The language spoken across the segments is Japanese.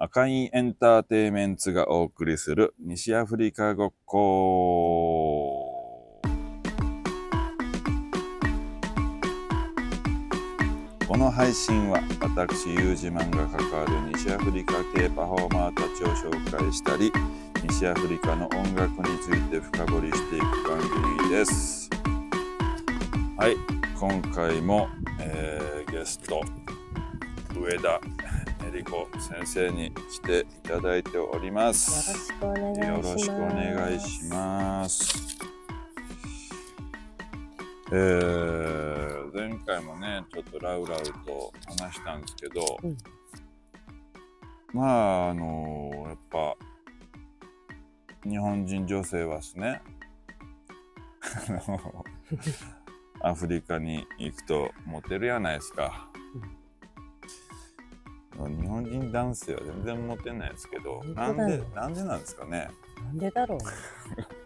赤いエンターテイメンツがお送りする西アフリカごっこ。この配信は私、ユージマンが関わる西アフリカ系パフォーマーたちを紹介したり、西アフリカの音楽について深掘りしていく番組です。はい、今回も、えーゲスト、上田えり子先生に来ていただいております。よろしくお願いします。えー、前回もね、ちょっとラウラウと話したんですけど、うんまあ、あのやっぱ、日本人女性はですね、アフリカに行くとモテるやないですか。日本人男性は全然モテないですけど、本なんで、なんでなんですかね。なんでだろうね。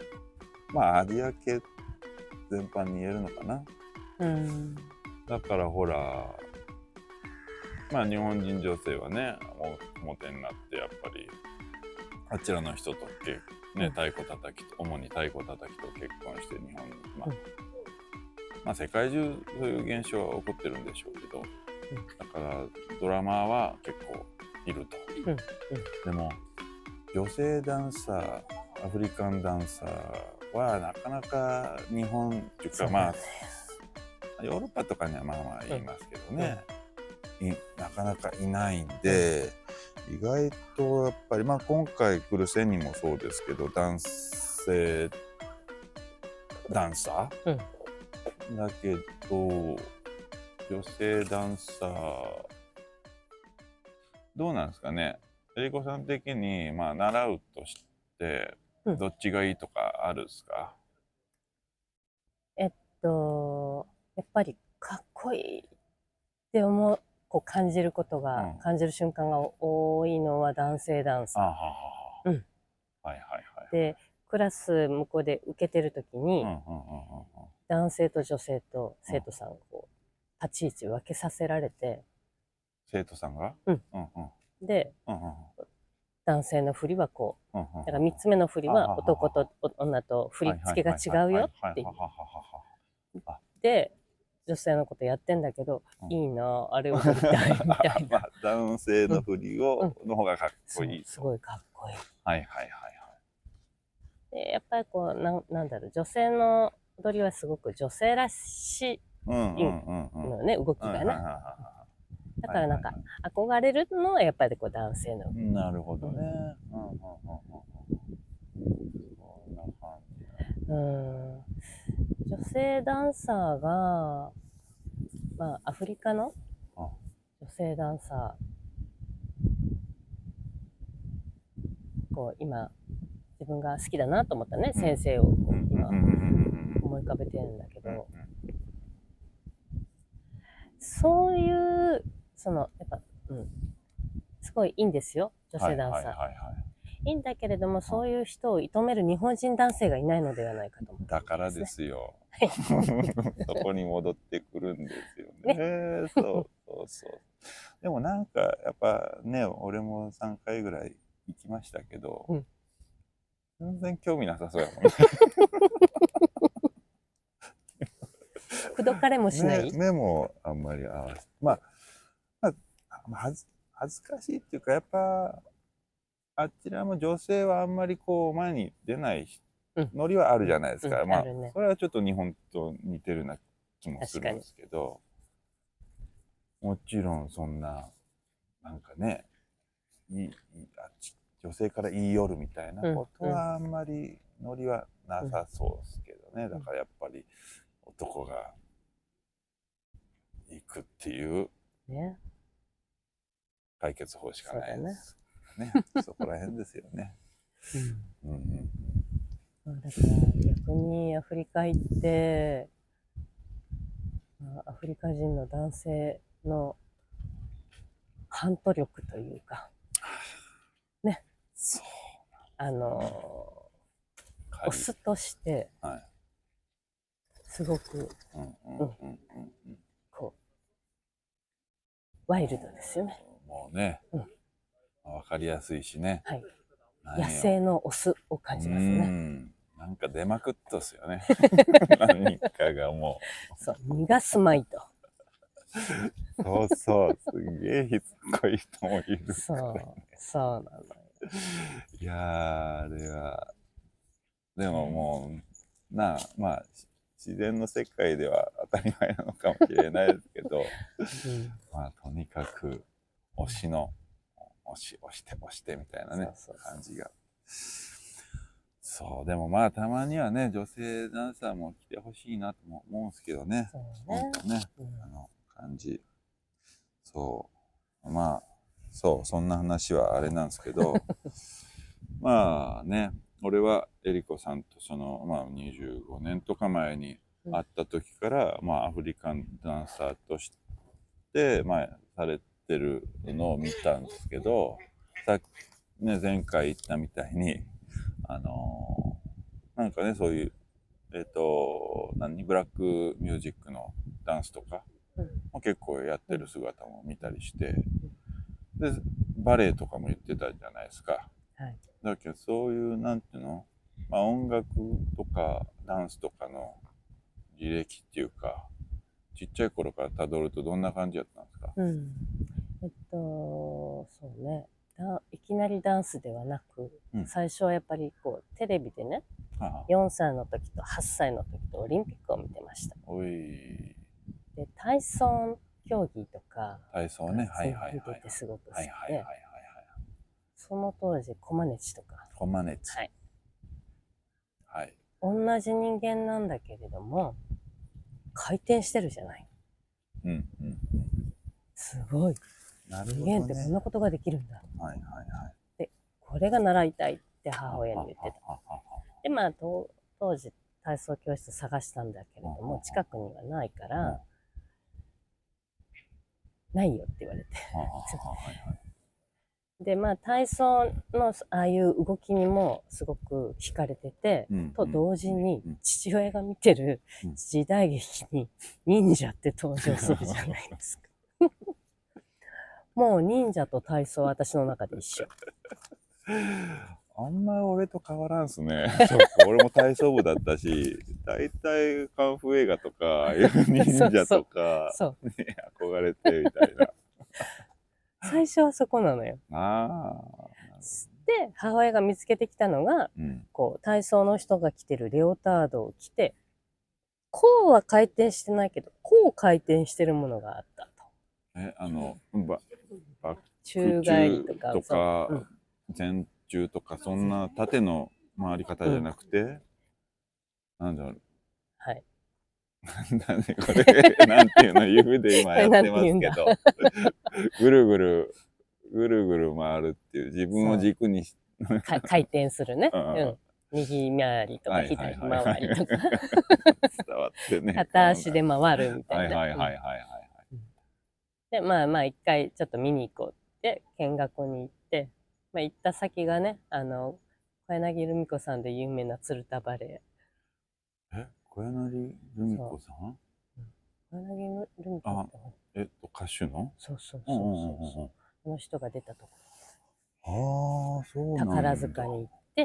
まあ、有明全般に言えるのかな。うん。だからほら、まあ日本人女性はね、もモテになってやっぱり、あちらの人と結ね、太鼓叩きと、主に太鼓叩きと結婚して日本に、まあ、うんまあ世界中そういう現象は起こってるんでしょうけど、だからドラマーは結構いると。うんでも、女性ダンサー、アフリカンダンサーはなかなか日本っていうか、まあ、ヨーロッパとかにはまあまあ言いますけどね、いなかなかいないんで、意外とやっぱり、まあ、今回来る1000人もそうですけど男性ダンサー、だけど女性ダンサー。どうなんですかね。えりこさん的に、まあ、習うとしてうん。どっちがいいとかあるんですか、と、やっぱりかっこいいって思う、こう感じることが、うん。感じる瞬間が多いのは男性ダンサあははは。うん。はいはいはいーで、クラス向こうで受けてるときに、うんうんうんうんうん。男性と女性と生徒さんをこう立ち位置分けさせられて、生徒さんが？うん。うんうん。で、うんうん男性の振りはこう、うんうんだから3つ目の振りあははは男と女と振り付けが違うよっていう。は。はははは。で、女性のことやってんだけど、うん。いいなあれを振りたいみたいまな。あ男性の振りを、の方がかっこいいすごいかっこいい。はいはいはいでやっぱりこうなんなんだろう女性の踊りはすごく女性らしはいうんうんうんうん。いのね動きがね。はいはいはいはだからなんか憧れるのはやっぱりこう男性のいなるほどね。うん。うん。うんうんそんな感じうん女性ダンサーがまあアフリカのあ。女性ダンサーこう今自分が好きだなと思ったね、うん。先生を今思い浮かべてるんだけど、うんうんそういう、その、やっぱ、うん、すごいいいんですよ、女性ダンサー。いはいはいはいはいいんだけれども、そういう人を射止める日本人男性がいないのではないかと思う。だからですよはい。そこに戻ってくるんですよね。そうそうそう。でもなんかやっぱね、俺も3回ぐらい行きましたけど、うん全然興味なさそうやもんね。口説かれもしない？目目もあんまり合わせまあ、まあ、まあ恥ず恥ずかしいっていうかやっぱあちらも女性はあんまりこう前に出ないうん。ノリはあるじゃないですか、まあうんあるね。それはちょっと日本と似てるな気もするんですけどもちろんそんななんかねいいあち女性から言い寄るみたいなことはあんまりノリはなさそうですけどね、だからやっぱり男が行くっていう。ね。解決法しかないです。ね。そこら辺ですよね。うん。うんまあだから逆にアフリカ行って、まあアフリカ人の男性のハント力というか、そうあのはいオスとしてはいすごくうんうんうんうんこうワイルドですよね。もうね、うんわかりやすいしね。はい。野生のオスを感じますうね。んなんか出まくっとっすよね。何かがもそう、逃がすまいと。う。そうそう。すげえしつこい人もいる。そう、そうなのよ。いやー、あれは。でももう、なあ、まあ、し自然の世界では当たり前なのかもしれないですけど、うんまあ、とにかく、推しの、推し、推して、推してみたいなね、感じが。そう、でもまあ、たまにはね、女性ダンサーも来てほしいなとも思うんですけどね。そう本ね。当ね、うんあの感じ。そう。まあ、そう、そんな話はあれなんですけど、まあね、俺はエリコさんとその、まあ25年とか前に会った時から、まあアフリカンダンサーとして、まあされてるのを見たんですけど、さっきね、前回言ったみたいに、あのーなんかね、そういう、えっ、と、何、ブラックミュージックのダンスとか、うんも結構やってる姿も見たりして、で、バレエとかも言ってたじゃないですか。はい。だけど、そういう、なんていうの？まあ音楽とかダンスとかの履歴っていうか、ちっちゃい頃から辿るとどんな感じだったんですか？うん。えっと、そうね。だいきなりダンスではなく、うん最初はやっぱりこうテレビでねはあ、4歳の時と8歳の時とオリンピックを見てましたおい、で体操競技とか体操ね。はいはいはい見てて。すごく好きはいはいはいはいではい。その当時コマネチとかコマネチ。はいはい。同じ人間なんだけれども回転してるじゃないうんうんうん。すごいなるほど、人間ってこんね。なことができるんだはいはいはい。これが習いたいって母親に言ってたでまあと当時体操教室探したんだけれども近くにはないかうんらないよって言われて。でまあ体操のああいう動きにもすごく惹かれてて、うんと同時にうん父親が見てるうん時代劇に忍者って登場するじゃないですか。もう忍者と体操は私の中で一緒。あんま俺と変わらんすね。そうか俺も体操部だったし、大体カンフー映画とか、忍者とか、そう。ね、憧れてみたいな。最初はそこなのよ。ああ。で、母親が見つけてきたのが、うん。こう、体操の人が着てるレオタードを着て、こうは回転してないけど、こう回転してるものがあったと。え、あの、ば、バッ宙返りとか。とかそううん、前宙とか、そんな縦の回り方じゃなくて、なんだろう。はい。なんだね、これ、なんていうの、指で今やってますけど、ぐるぐる、ぐるぐる回るっていう、自分を軸にし、か 回転するね。ううんん。右回りとかはい左はいはい回りとか、伝わってね。片足で回るみたはいいな。はいはいはいはい。で、まあまあ一回ちょっと見に行こうって見学に行って、まあ行った先がね、あの、小柳ルミ子さんで有名な鶴田バレえ、小柳ルミ子さん？エ。小柳ルミ子ってほんえっと、歌手の？そうそうそうそうそう。この人が出たとこああ、そうなんだ。宝塚に行って、え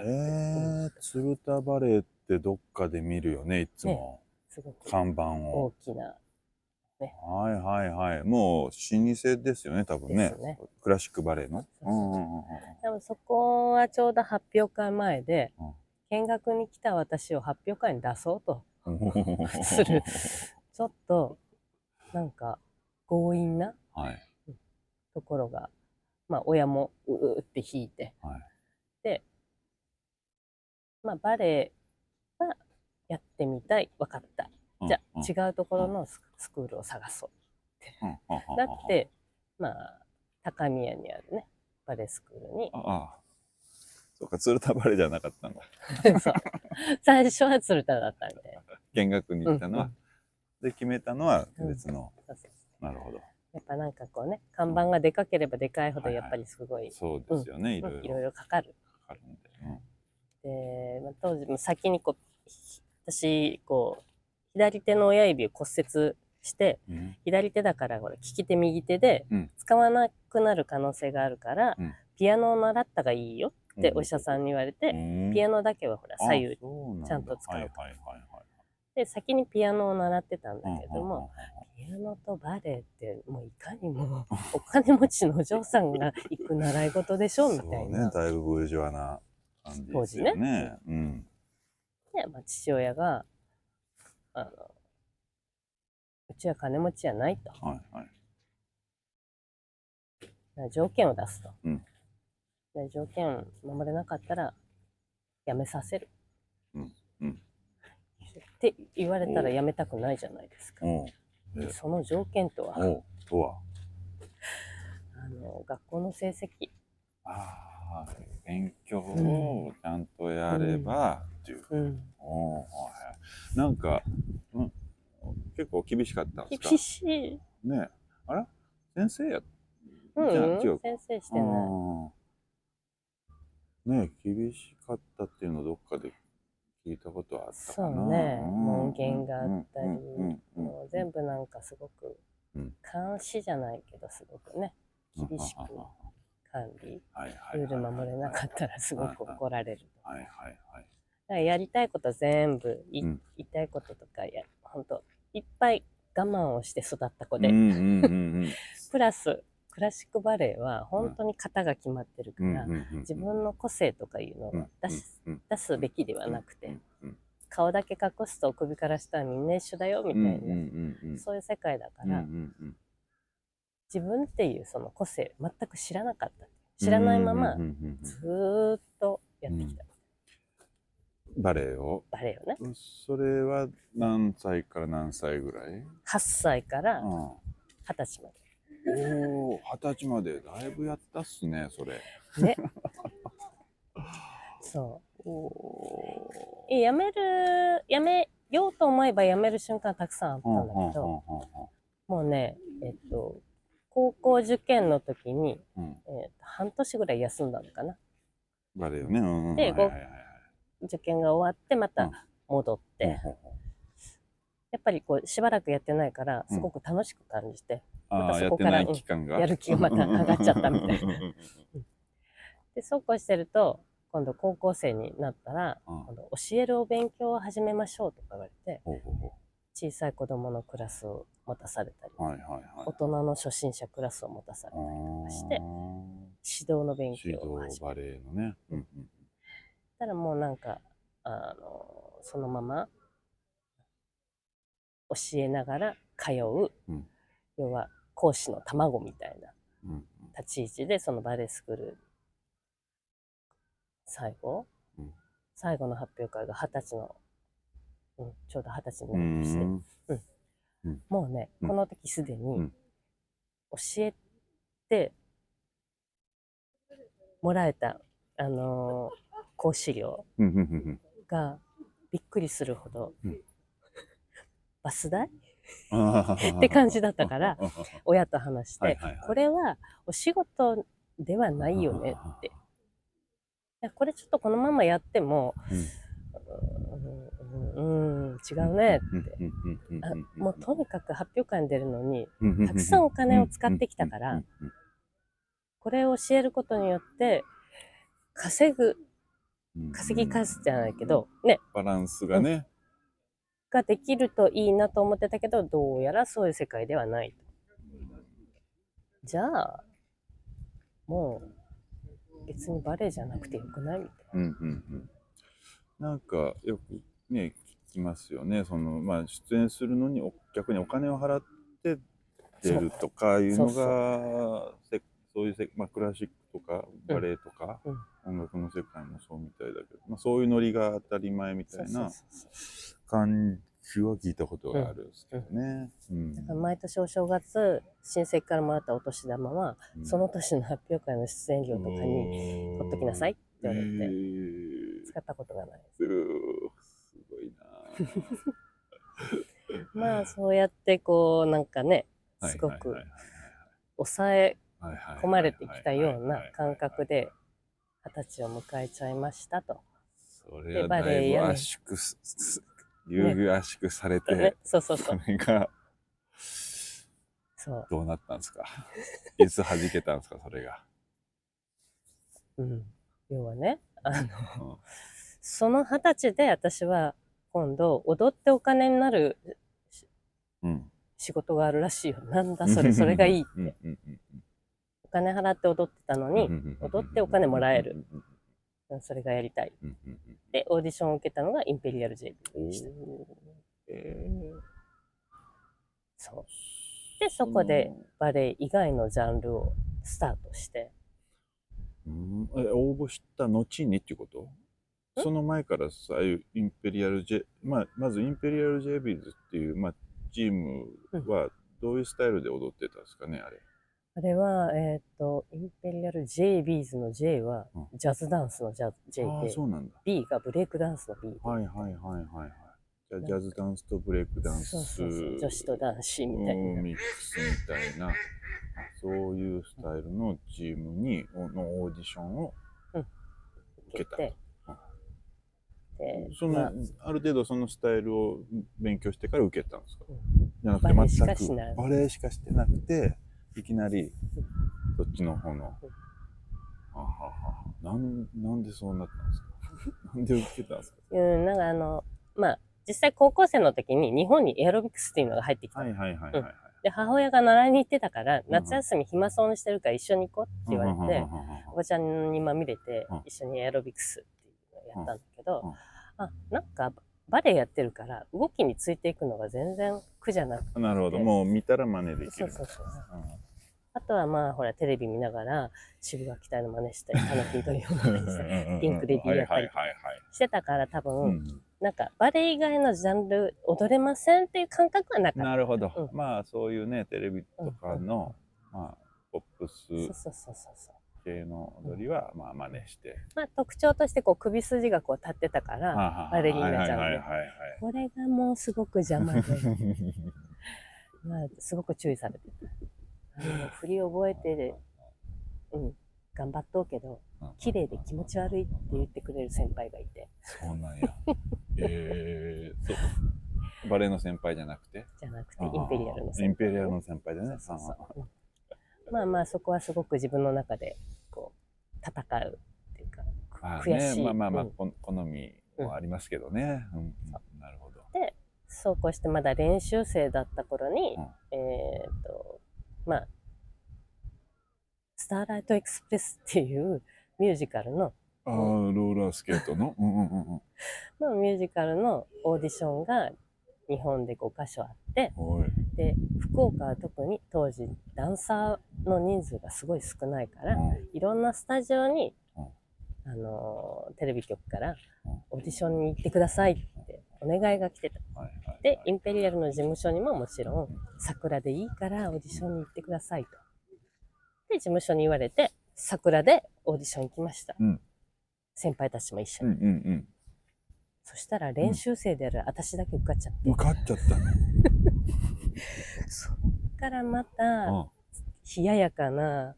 ー、鶴田バレエってどっかで見るよね、いつも。すごく看板大を。きな、はいはいはい。もう老舗ですよね、多分ね。ねクラシックバレエの。でもそこはちょうど発表会前で、うん見学に来た私を発表会に出そうとうん。するちょっとなんか強引なはい。ところが、まあ親もううって弾いて、はいで、まあバレエはやってみたい、分かった。じゃうんうんあ違うところのススクールを探そう。うんうんうんなって、まあ高宮にあるね、バレエスクールにああ。そうか、鶴田バレエじゃなかったんだ。そう最初は鶴田だったんで。見学に行ったのは。うんで、決めたのは別の。そうそうそうなるほど。やっぱなんかこうね、看板がでかければでかいほどやっぱりすごい、そうですよね、いろいろ。うんいろいろかかる。かかるんで。うん。で、まあ、当時も先にこう、ひ私、こう、左手の親指を骨折して、うん。左手だからこれ利き手右手でうん。使わなくなる可能性があるから、うん。ピアノを習ったがいいよってお医者さんに言われて、ピアノだけはほら左右ちゃんと使うで先にピアノを習ってたんだけども、ピアノとバレエってもういかにも お金持ちのお嬢さんが行く習い事でしょみたいそうねな。だいぶブージョワな感じですよね。うんで、まあ、父親があのうちは金持ちじゃないと。はいはい。条件を出すと、うん。で条件を守れなかったら辞めさせる、うんうんって言われたら辞めたくないじゃないですか。おうでその条件とは？とは？あの学校の成績、ああ勉強をちゃんとやればっていう、うん、おなんか、うん、結構厳しかったんですか？厳しい、ねあら？先生やうんじゃあ違う先生してない。ね厳しかったっていうのをどっかで聞いたことはあったかな。そうね。ん。門限があったりもう全部なんかすごくうん。監視じゃないけどすごくねうん厳しく管理ルール守れなかったらすごく怒られる。はいはいはい。だからやりたいこと全部いうん。言いたいこととかや本当いっぱい我慢をして育った子で、プラスクラシックバレエは本当に型が決まってるから、自分の個性とかいうのをうん出す,、うん。出すべきではなくて、顔だけ隠すと首から下はみんな一緒だよみたいな、そういう世界だから、自分っていうその個性全く知らなかった。知らないままずーっとやってきた、バレエを？バレエをね。それは何歳から何歳ぐらい？8歳からうん。20歳まおお二十歳までだいぶやったっすねそれ。でね。そおおうえやめるやめようと思えばやめる瞬間たくさんあったうんんだけど、うん。もうねえっと高校受験の時に、うん。うんえっと半年ぐらい休んだのかな。バレエをね。うんうんではいはいはいはい。受験が終わってまうん。た戻って、ほうほうほうやっぱりこうしばらくやってないからうん。すごく楽しく感じて、あまたそこからうん期間が。やる気がまた上がっちゃったみたいな。うん。うん。うん。でそうこうしてると今度高校生になったらうん。今度教えるお勉強を始めましょうとか言われてほうほうほ小さい子供のクラスを持たされたりうはいはいはい。大人の初心者クラスを持たされたりとかして指導の勉指強を始め導バレエのね。うんうんたらもうなんかあのそのまま教えながら通う、うん。要は講師の卵みたいな立ち位置でそのバレエスクール。最後、うん。最後の発表会が二十歳の、うん、ちょうど二十歳にうなりまして、ん。もうね、うん。この時すでにうん。教えてもらえた、あのー講師料がびっくりするほど、うんバス代？あー。って感じだったからうん 親と話して、はいはいはい。これはお仕事ではないよねって。いやこれちょっとこのままやっても、うん、うんうん違うねって。あもうとにかく発表会に出るのに、たくさんお金を使ってきたから、これを教えることによって、稼ぐ、稼ぎ数じゃないけど、ね、バランスがね、ができるといいなと思ってたけど、どうやらそういう世界ではない。じゃあ、もう、別にバレエじゃなくてよくないみたいうんうんうん、なんかよくね聞きますよね。その、まあ、出演するのにお逆にお金を払って出るとかいうのがそうせそういうせ、まあ、クラシックとかバレエとか、うん。音楽の世界もそうみたいだけど、まあ、そういうノリが当たり前みたいな感じは聞いたことがあるんですけどね。うんな。毎年お正月、親戚からもらったお年玉は、うんその年の発表会の出演料とかに取っときなさいって言われて、使ったことがないです。すごいな まあ、そうやってこう、なんかね、はいすごく抑え込まれてきたような感覚で、二十歳を迎えちゃいましたと。それはだいぶ圧縮す、すぎゅうぎゅう圧縮されて、ね、そうそうそ。そうれがそう。どうなったんですか？いつ弾けたんですか？それが。うん、要はねあのうんその二十歳で私は今度踊ってお金になるうん。仕事があるらしいよなんだそれ？それがいいって、お金払って踊ってたのに、うん踊ってお金もらえる。うんそれがやりたい。うんうんうん。でオーディションを受けたのがインペリアル JP でした。えそう。でそこでバレエ以外のジャンルをスタートして。うん。え応募した後にっていうこと？その前からさ、ああいうインペリアル J、まあ、まずインペリアル J ビーズっていう、まあ、チームはどういうスタイルで踊ってたんですかね、あれ。あれは、えっ、と、インペリアル J ビーズの J はうジャズダンスのジャ J で、そうなんだ。B がブレイクダンスの B で。はいはいはいはいはい。じゃあ、ジャズダンスとブレイクダンス。そうそうそう。女子と男子みたいな。うんミックスみたいな、そういうスタイルのチームに、おのオーディションを受けた。その、まあある程度そのスタイルを勉強してから受けたんですか、うんじゃなくて全くバレエしかしてなくていきなりそっちの方の、うん。ははは。なんなんでそうなったんですか？なんで受けたんですか？うん、なんかあの、まあ、実際高校生の時に日本にエアロビクスっていうのが入ってきた。はいはいはいはいはい。で、母親が習いに行ってたから、夏休み暇そうにしてるから一緒に行こうって言われて、うんうんうんうんおばちゃんにまみれてうん。一緒にエアロビクスっていうのをやったんだけど、うん。うん。あなんかバレエやってるから動きについていくのが全然苦じゃなくて。なるほど、もう見たら真似できる。そうそうそう。うんあとはまあほらテレビ見ながら渋垣期待の真似したりタヌキントリオの真似したりピンクレディーやったり。してたから多分、うんなんかバレエ以外のジャンル踊れませんっていう感覚はなかった。なるほど、うんまあそういうねテレビとかの、まあポップスそうそうそうそう。系の踊りはまあ真似して、まあ特徴としてこう首筋がこう立ってたから、バレリーナちゃんではいはいはいはいこれがもうすごく邪魔で。は いまあ、すごく注意されてた。振り覚えて、うん、頑張っとうけど、綺麗で気持ち悪いって言ってくれる先輩がいて、そうなんや。えー、そう。バレエの先輩じゃなくて？じゃなくてインペリアルのイ先輩。ンペリアルの先輩でね。そうそうう。ん。まあまあ、そこはすごく自分の中で、こう、戦うっていうか、あ悔しい。ね、まあまあまあ、うん。こ好みはありますけどね、うん。なるほどそうこうしてまだ練習生だった頃に、うん。えっ、と、まあ、スターライトエクスプレスっていうミュージカルの、ああローラースケートの？うんうんうんうん。のミュージカルのオーディションが日本で5カ所あって、で、福岡は特に当時ダンサーの人数がすごい少ないから、うん。いろんなスタジオに、うん。あのーテレビ局からうん。オーディションに行ってくださいってお願いが来てた。はいはいで、インペリアルの事務所にももちろん、桜でいいからオーディションに行ってくださいと。で、事務所に言われて、桜でオーディション行きました。うん先輩たちも一緒に。うんうんうんそしたら練習生である私だけ受かっちゃって、受かっちゃったの？そっからまた、うん冷ややかな、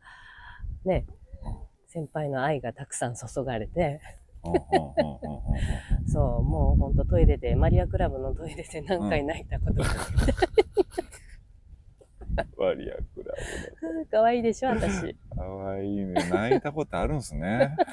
ねうん、先輩の愛がたくさん注がれて、そう、もうほんとトイレで、マリアクラブのトイレで何回泣いたことがあって、バリアクラブか。わいいでしょ、私。だかわいいね。泣いたことあるんすね。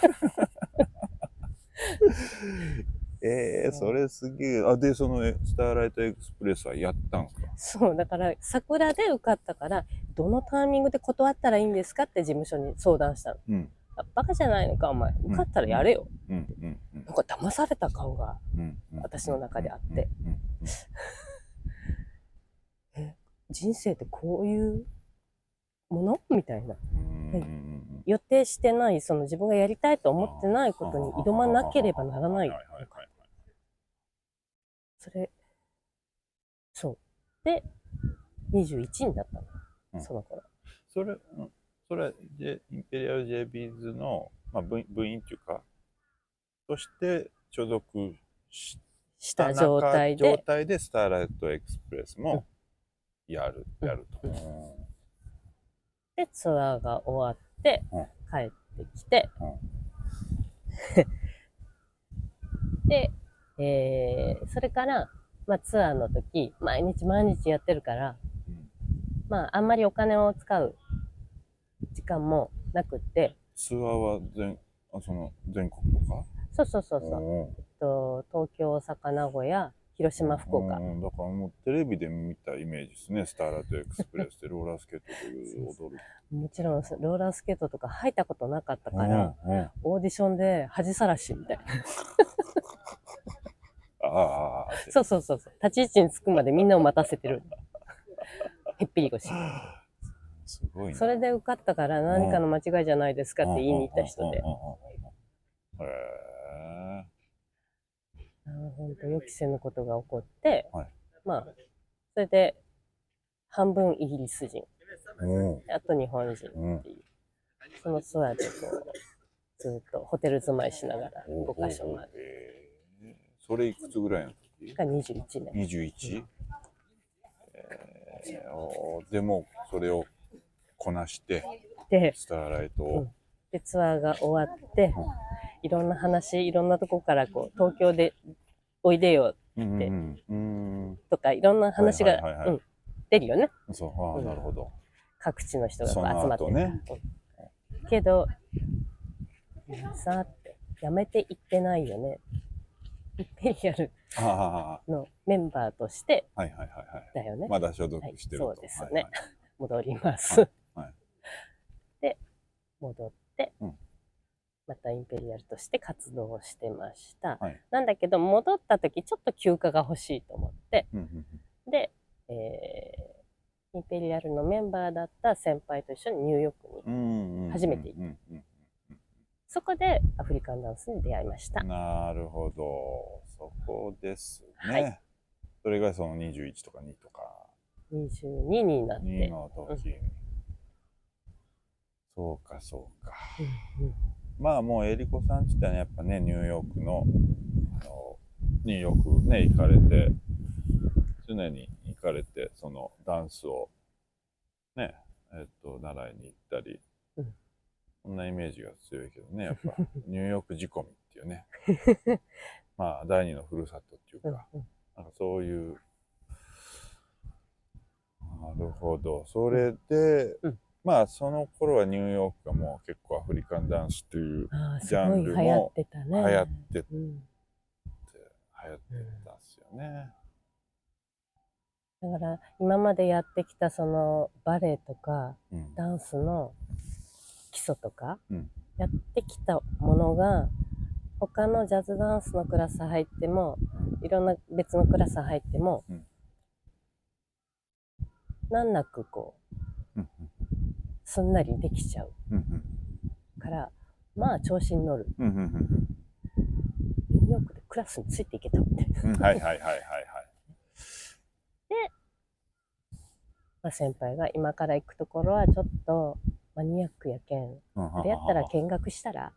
えー、それすげえあでそのえスターライトエクスプレスはやったんすか？そう、だから、桜で受かったから、どのタイミングで断ったらいいんですかって事務所に相談したの。うん。あバカじゃないのか、お前。受かったらやれよ。うんなんか騙された感が私の中であって 人生ってこういうもの？みたいな。予定してない、その自分がやりたいと思ってないことに挑まなければならない。それ、そう。で、21になったの。うんその頃。それ、うんそれは、J、インペリアル j ビーズの、まあ、部員部員っていうか、として所属しした状態状で、態でスターライトエクスプレスもやる、うん。やると。うん。で、ツアーが終わってうん、帰ってきて、で、えー、それから、まあ、ツアーの時、毎日毎日やってるから、うん。まあ、あんまりお金を使う時間もなくって、ツアーは全あその全国とか？そうそうそうそう。えっと東京、大阪、名古屋、広島、福岡。うんだからもうテレビで見たイメージですねスターライトエクスプレスでローラースケートで踊るもちろんローラースケートとか履いたことなかったから、うんうんオーディションで恥さらしみたいな。ああそうそうそうそう。立ち位置につくまでみんなを待たせてる。へっぴり腰。すごいな。それで受かったから何かの間違いじゃないですかって言いに行った人で。うん。うんうんうんうん。へえあーほんと予期せぬことが起こって、はい。まあ、それで半分イギリス人、うん。あと日本人っていう、そのツアーでこう、ずっとホテル住まいしながら5カ所まで。それいくつぐらいの時？が21年。21? えーおーでもそれをこなしてで、スターライトを、でツアーが終わって、いろんな話、いろんなとこからこう、東京でおいでようんうんうん。とか、いろんな話が、はいはいはいはい。うん、出るよね。うんそうああ、うん。なるほど。各地の人が集まって。後ね。うん。けどさあってやめていってないよね。インペリアルあのメンバーとしてあはいはいはいはい。だよね、まだ所属してると、はいそうですね。はいはい。戻ります、戻って、うん。またインペリアルとして活動をしてました、はい。なんだけど戻った時ちょっと休暇が欲しいと思って。うんうんで、えーインペリアルのメンバーだった先輩と一緒にニューヨークにうんうんうん。初めて行っうんうんそこでアフリカンダンスに出会いました。なるほど。そこですね、はい。それがその21とか2とか。22になって。2の時に、そうかそうか。うんうん。まあもうえりこさんって言ったらやっぱねニューヨークのあのニューヨークね行かれて常に行かれてそのダンスをねえっと習いに行ったり、うん。そんなイメージが強いけどねやっぱ ニューヨーク仕込みっていうね。まあ第二のふるさとっていうか、うん。なんかそういうなるほど。それで、うんまあその頃はニューヨークがもう結構アフリカンダンスっていうジャンルも行ってたね。流行ってて、うん、流行ってたんですよね。だから今までやってきたそのバレエとかうん。ダンスの基礎とか、うん。やってきたものが他のジャズダンスのクラス入ってもいろんな別のクラス入っても、うん。難なくこううんすんなりできちゃう。うんからまあ調子に乗る。ニューヨークでクラスについていけたって、うんうんはいはいはいはいはい。まあ、先輩が今から行くところはちょっとマニアックやけん。ああれやったら見学したら？って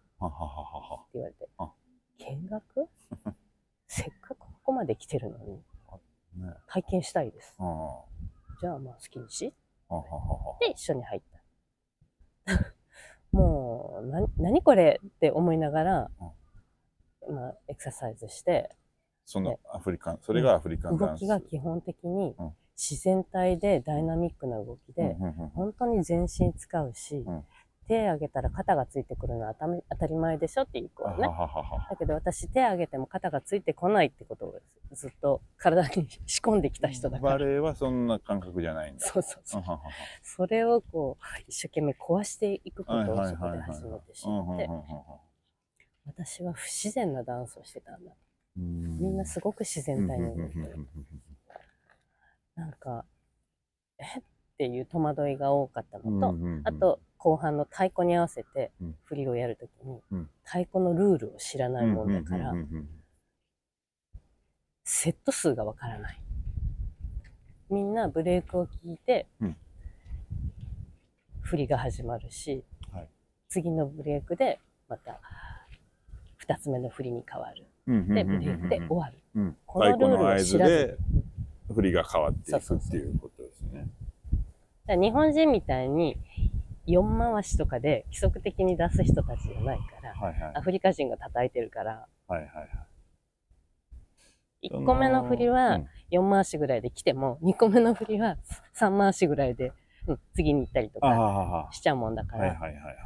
言われて。あ。見学？せっかくここまで来てるのに。ね。体験したいです。じゃあまあ好きにし。で一緒に入った もうな何これって思いながら、まあ、エクササイズしてそのアフリカン、それがアフリカンダンス。動きが基本的にうん。自然体でダイナミックな動きで、うんうんうん。本当に全身使うし、うん手上げたら肩がついてくるのは当たり前でしょっていう子はねだけど私手上げても肩がついてこないってことをずっと体に仕込んできた人だから。バレエはそんな感覚じゃないんだ。そうそうそう。それをこう一生懸命壊していくことはいをそこで初めて知って。私は不自然なダンスをしてたんだ。うん。みんなすごく自然体に動いてなんかえ？っていう戸惑いが多かったうんのとあと後半の太鼓に合わせてうん。振りをやるときにうん。太鼓のルールを知らないもんだからセット数がわからない。みんなブレイクを聞いてうん。振りが始まるしはい。次のブレイクでまた2つ目の振りに変わる。でブレイクで終わる。うん。このルールを知らず。振りが変わっていくっていうことですね。日本人みたいに4回しとかで規則的に出す人たちじゃないからはいはいアフリカ人が叩いてるからはいはいはい。1個目の振りは4回しぐらいで来ても2個目の振りは3回しぐらいで、うん、次に行ったりとかしちゃうもんだから、はいはいはいはいはいはい。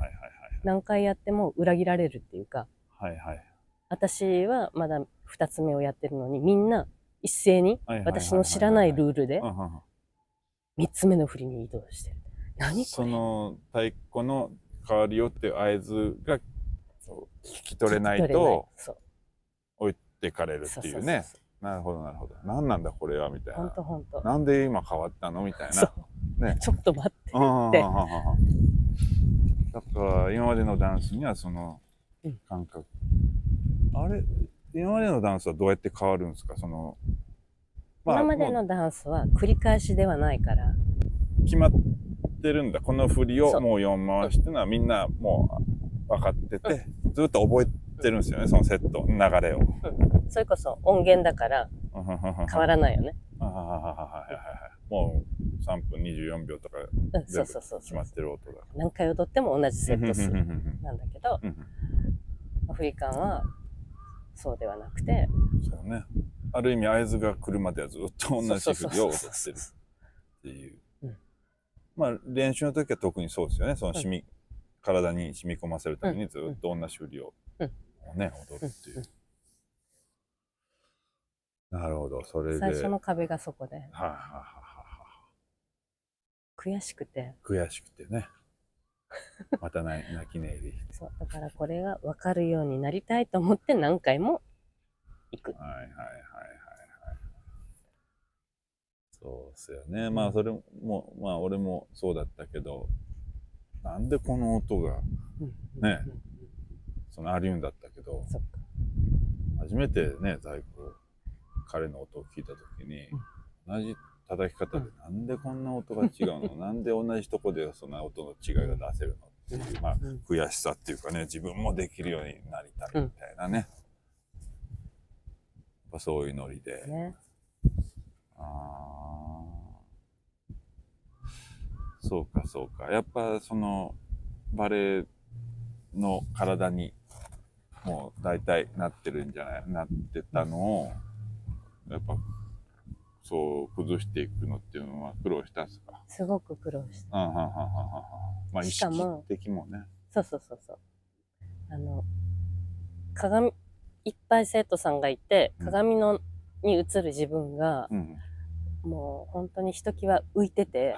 何回やっても裏切られるっていうか、はいはい。私はまだ2つ目をやってるのに、みんな一斉に私の知らないルールでうんうんうん3つ目の振りに移動してる。何こそれの太鼓の変わるよっていう合図が聞き取れないと置いてかれるっていうね。なるほどなるほど。何なんだこれはみたいほんな。とほんと。なんで今変わったのみたいそな。う。ね。ちょっと待って。うんうんうんうんうんでだから今までのダンスにはそのうん感覚、あれ？今までのダンスはどうやって変わるんですか？その、今までのダンスは繰り返しではないから、決まってるんだ。この振りをもう4回しっていうのはみんなもう分かってて、ずっと覚えてるんですよねそのセット流れを。それこそ音源だから変わらないよね。あはいはいはいはいは。いもう3分24秒とか全部うそうそう決まってる音だか何回踊っても同じセら。ット数なんだけど、うんアフリカンはそうではなくて、そうね。ある意味合図が来るまではずっと同じ振りを踊ってるっていう。うん。まあ練習の時は特にそうですよね。その染み、体に染み込ませるためにずっと同じ振りをうんね、踊るっていう。なるほど、それで。最初はいの壁がそこではいはいはいは悔しくて、い。悔しくてね。また泣泣き寝入りして。そうだからこれが分かるようになりたいと思って何回も行く。はいはいはい。そうっすよね。まあそれも、まあ俺もそうだったけど、なんでこの音が、うんねうんそのありうんだったけど。初めてね、太鼓、彼の音を聞いたときに、同じ叩き方で、なんでこんな音が違うの？なんで同じとこでそんな音の違いが出せるのっていう、まあうん悔しさっていうかね、自分もできるようになりたいみたいなね。やっぱそういうノリで。ね。あー。そうかそうか。やっぱそのバレエの体にもう大体なってるんじゃないなってたのをやっぱそう崩していくのっていうのは苦労したんですか？すごく苦労した。あはははははまあ意識的もね。そうそうそうそう。あの、鏡、いっぱい生徒さんがいて、うん。鏡のに映る自分が、うんもう本当にひときわ浮いてて、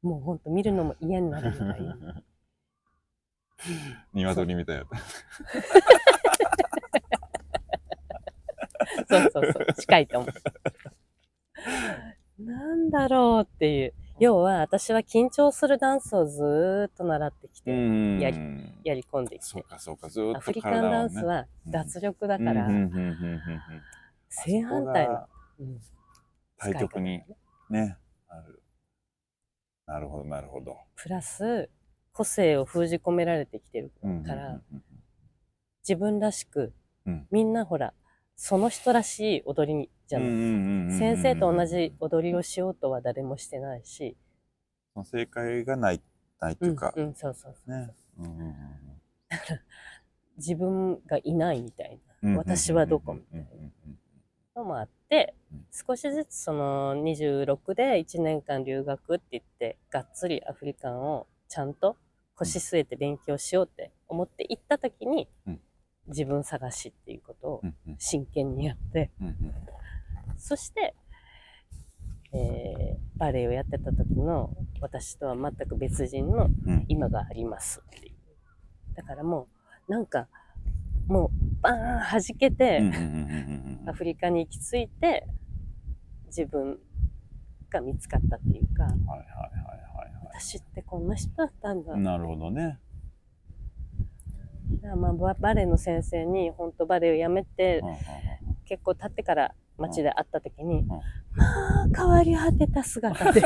もう本当見るのも嫌になるみたいな。鶏みたいやったそうそうそう、近いと思う。なんだろうっていう。要は私は緊張するダンスをずーっと習ってきて、んやりやり込んできて。そうかそうかずーっとアフリカンダンスは脱力だから、正反対の対極にねある。なるほどなるほど、プラス、個性を封じ込められてきてるうんから、自分らしく、うん。みんなほら、その人らしい踊りにじゃない。うん先生と同じ踊りをしようとは誰もしてないし、その正解がないないっていうか、うん、うんそうそうそう。ね、自分がいないみたいな。私はどこみたいなのもあってうん、少しずつその26で1年間留学って言って、がっつりアフリカンをちゃんと腰据えて勉強しようって思って行った時にうん、自分探しっていうことを真剣にやって、うんうん。そして、えーバレエをやってた時の私とは全く別人のうん。今がありますっていう。だからもう、なんか、もう、バーン弾けて、アフリカに行き着いて、自分が見つかったっていうか、はいはいはいはい私ってこんな人だったんだ。はいなるほどねまあババレエの先生に本当バレエをやめて結構経ってから街で会った時に、ん。まあ変わり果てた姿で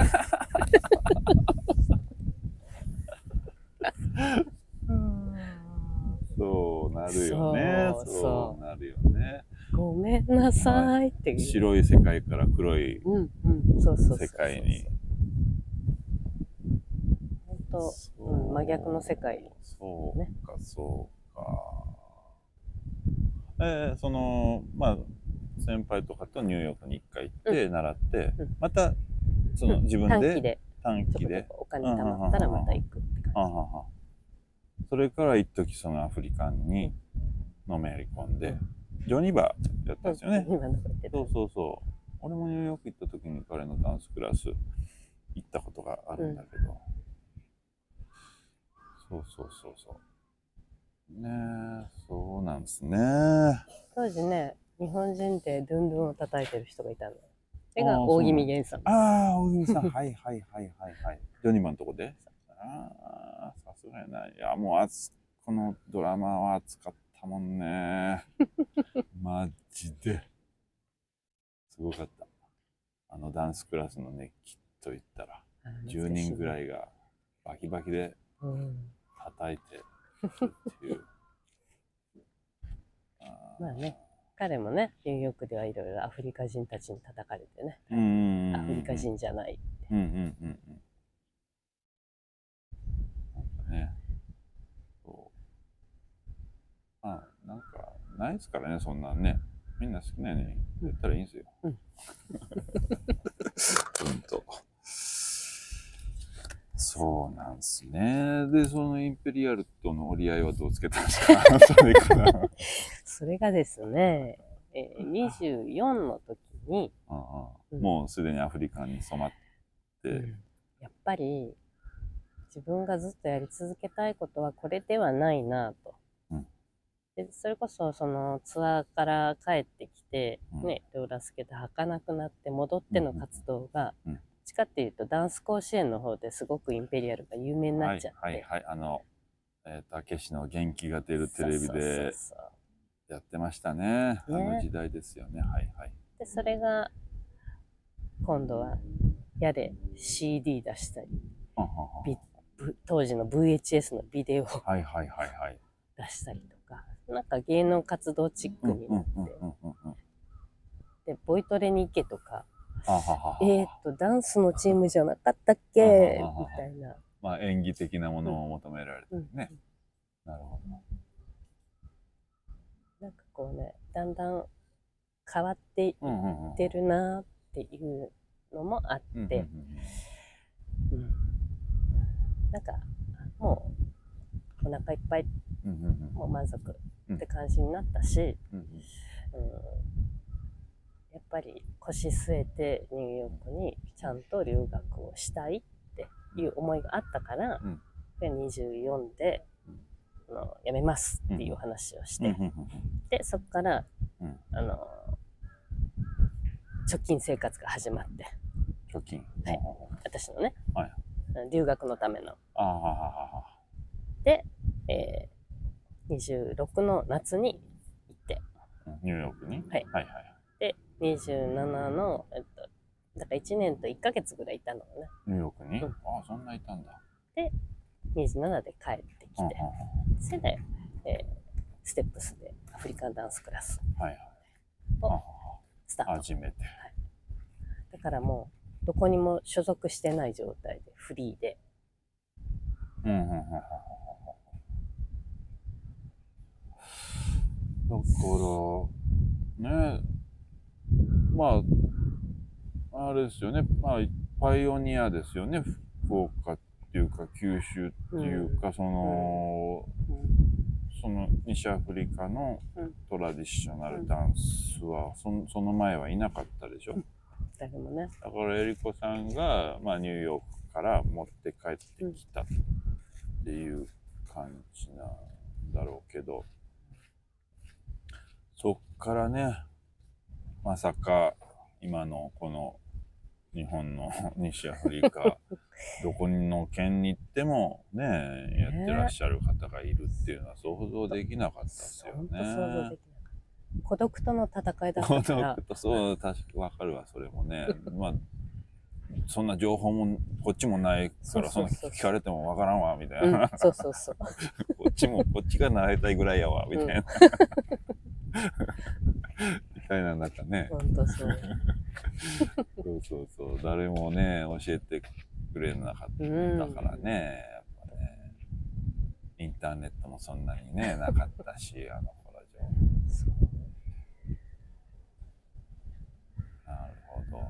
うん。そうなるよね。そうなるよね。ごめんなさいっていう、白い世界から黒い世界に本当、そううん、真逆の世界そうねか、そうか。えーその、まあ、先輩とかとニューヨークに一回行って、習って、うん。また、そのうん。自分で短期で。短期で。お金貯まったらまた行くって感はんはんそれから一時そのアフリカンにのめり込んで、ジョニバーやったんですよね。そうそうそう。俺もニューヨーク行った時に彼のダンスクラス行ったことがあるんだけど。そうそうそうそう。ねえ、そうなんですね。当時ね、日本人でドゥンドゥンを叩いてる人がいたの。それが大宜味源さん。ああ、大木さん。はいはいはいはいはい。ジョニマのとこでああ、さすがやな。いや、もうあつ、このドラマは熱かったもんね。マジで。すごかった。あのダンスクラスの熱気と言ったら、10人ぐらい。いがバキバキでうん叩いてるっていう。まあね。彼もね、ニューヨークではいろいろアフリカ人たちに叩かれてね。アフリカ人じゃない。うんうんうんうん。なんかね、そう。あ、なんか、ないですからね、そんなんね。みんな好きなようにやったらいいんですよ。うんほんと。そうなんですね。で、そのインペリアルとの折り合いはどうつけたんですか？それから。それがですね、えー24の時に、ああうん。もうすでにアフリカに染まって、やっぱり自分がずっとやり続けたいことはこれではないなと。うん。でそれこそそのツアーから帰ってきて、うん。ね、ローラースケート履かなくなって戻っての活動が、ちかっていうとダンス甲子園の方ですごくインペリアルが有名になはいっちゃって。はいはい。あの、えー、たけしの元気が出るテレビでやってましたね。あねの時代ですよね。はいはい。でそれが今度はやで CD 出したり当時の VHS のビデオをはいはいはいはい。出したりとかなんか芸能活動チックになって。でボイトレに行けとかははははえー、っとダンスのチームじゃなかったっけ？みたいな、まあ演技的なものを求められてうんね。なるほど。なんかこうねだんだん変わってい。ってるなっていうのもあって、なんかもうお腹いっぱい。もう満足って感じになったし、うんやっぱり腰据えてニューヨークにちゃんと留学をしたいっていう思いがあったから、うん。で24で、あの辞めますっていう話をして、でそこから、うん。あの貯金生活が始まって。貯金。はい。私のね、はい。留学のための。で、えー26の夏に行って。うん。ニューヨークに？はいはいはい。で27の、えっと、だから1年と1ヶ月ぐらいいたのね。ニューヨークに？うん。ああ、そんないたんだ。27で帰ってきて、うんうんうんそれで、えーステップスでアフリカンダンスクラスはいはい。おあスタート。あ初めて。だからもうどこにも所属してない状態でフリーで。うんうんうんうんうん。だから、ね、まあ、あれですよね、まあ、パイオニアですよね、福岡っていうか、九州っていうか、その、その西アフリカのうん。トラディショナルダンスは、そのその前はいなかったでしょ。誰もね。だからエリコさんが、まあ、ニューヨークから持って帰ってきたっていう感じなんだろうけど、そっからね、まさか今のこの日本の 西アフリカ、どこの県に行ってもね、やってらっしゃる方がいるっていうのは想像できなかったですよ本当想像できなかね。った。孤独との戦いだっ孤たから。独とそう確かわかるわそれもね。まあそんな情報もこっちもないからそんな聞かれてもわからんわみたいうんな、そうそうそう。こっちもこっちが習いたいぐらいやわみたいな、うんみたいなね、本当そう。そうそうそう。誰もね教えてくれなかったうん。からね、やっぱね。インターネットもそんなにねなかったし あの頃じゃ。そう。なるほど。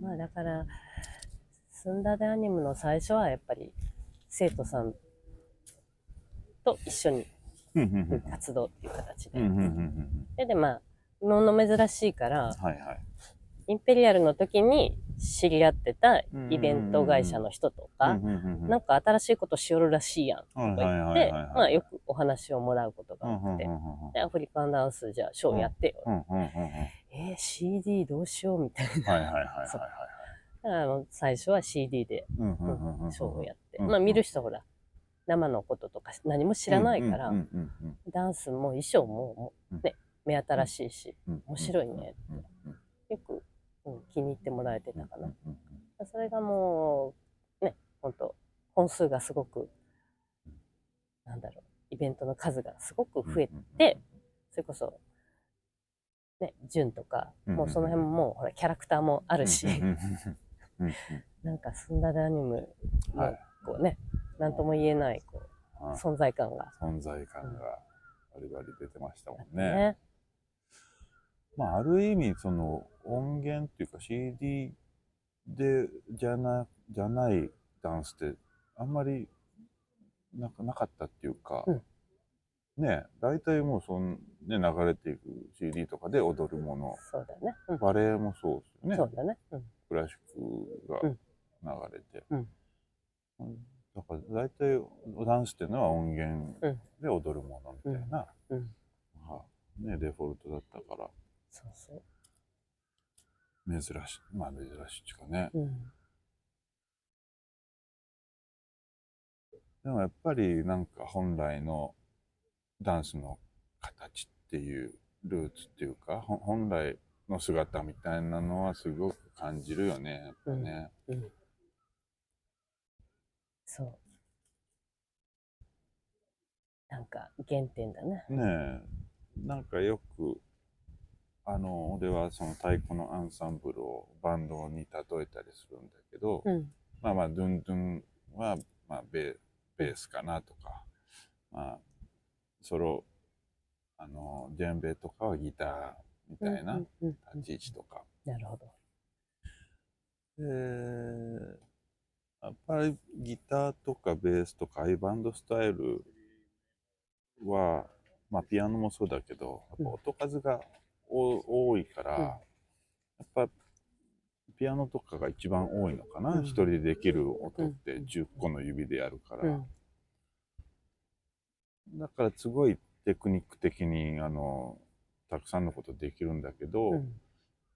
まあだからスンダデアニムの最初はやっぱり生徒さんと一緒に活動っていう形で。で、で、まあ、物珍しいから、はいはい。インペリアルの時に知り合ってたイベント会社の人とか、なんか新しいことしよるらしいやんとはいか言って、まあよくお話をもらうことがうんうんうんあって、うん。で、アフリカンダンスじゃあショーやってよ。えー CD どうしようみたいな。はいはいはいはいは最初は CD でショーをやって、うんまあ見る人ほら、生のこととか何も知らないから、ダンスも衣装ももうね、目新しいし、うん。面白いねうん。うん。よく、うん気に入ってもらえてたかな。それがもう、ね、本当本数がすごく、なんだろう、イベントの数がすごく増えて、それこそ、ね、純とか、うん。もうその辺ももう、ほら、キャラクターもあるし、なん。か、スンダダニムのはい、こうね、なん。とも言えない、こう、あ存在感が存在感がバリバリ出てましたもん。ね。ね。まあ、ある意味、その音源っていうか CD でじゃなじゃないダンスってあんまりなんかなかったっていうか、うん。ね大体もうそん、ね、流れていく CD とかで踊るもの。そうだね。うん。バレエもそうですよね。そうだね。うん。クラシックうん。が流れて、うん。うんだから大体ダンスっていうのは音源うん。で踊るものみたいな、うん。はね、デフォルトだったからそうそう。珍しいまあ珍しいっていうかねうん。でもやっぱりなんか本来のダンスの形っていうルーツっていうかほ本来の姿みたいなのはすごく感じるよねやっぱね。うん。そう。なんか、原点だね。ねえなんかよくあの俺はその太鼓のアンサンブルをバンドに例えたりするんだけど、うん。まあまあドゥンドゥンは、まあ、ベベースかなとか、まあ、ソロあのジェンベとかはギターみたいな立ち位置とか。なるほど。でやっぱりギターとかベースとかああいうバンドスタイルは、まあ、ピアノもそうだけどやっぱ音数がお多いから、うん。やっぱピアノとかが一番多いのかな、うん。一人でできる音ってうん。10個の指でやるから、うん。だからすごいテクニック的にあのたくさんのことできるんだけど、うん。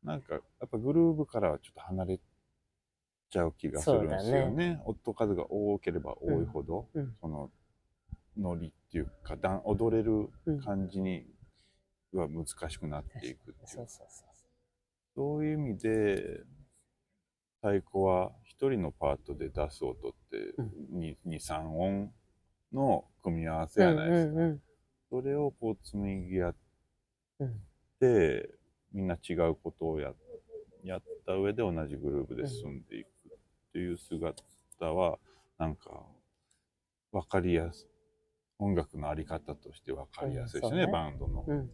なんかやっぱグルーブからはちょっと離れちゃう気がするんですよね。音数が多ければ多いほど、うん。そのノリっていうか踊れるうん。感じには難しくなっていくっていう、そうそうそうそう。いう意味で太鼓は一人のパートで出す音って23音の組み合わせ。じゃないですか。うんうんそれをこう紡ぎ合っうんてみんな違うことをややった上で同じグループで進んでいくっていう姿はなんか分かりやすい音楽のあり方として分かりやすいですね,、ね。バンドの、うん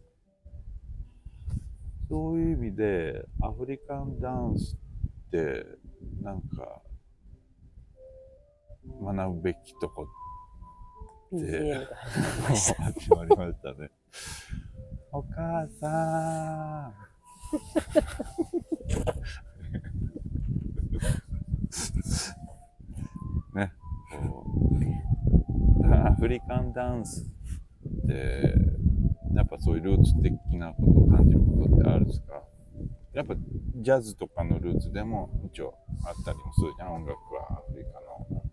そういう意味でアフリカンダンスってなんか学ぶべきとこ BGM が始まりました。始まりましたねお母さん ねこうアフリカンダンスってやっぱそういうルーツ的なことを感じることってあるんですか？やっぱジャズとかのルーツでも一応あったりもするじゃん音楽はアフリカの。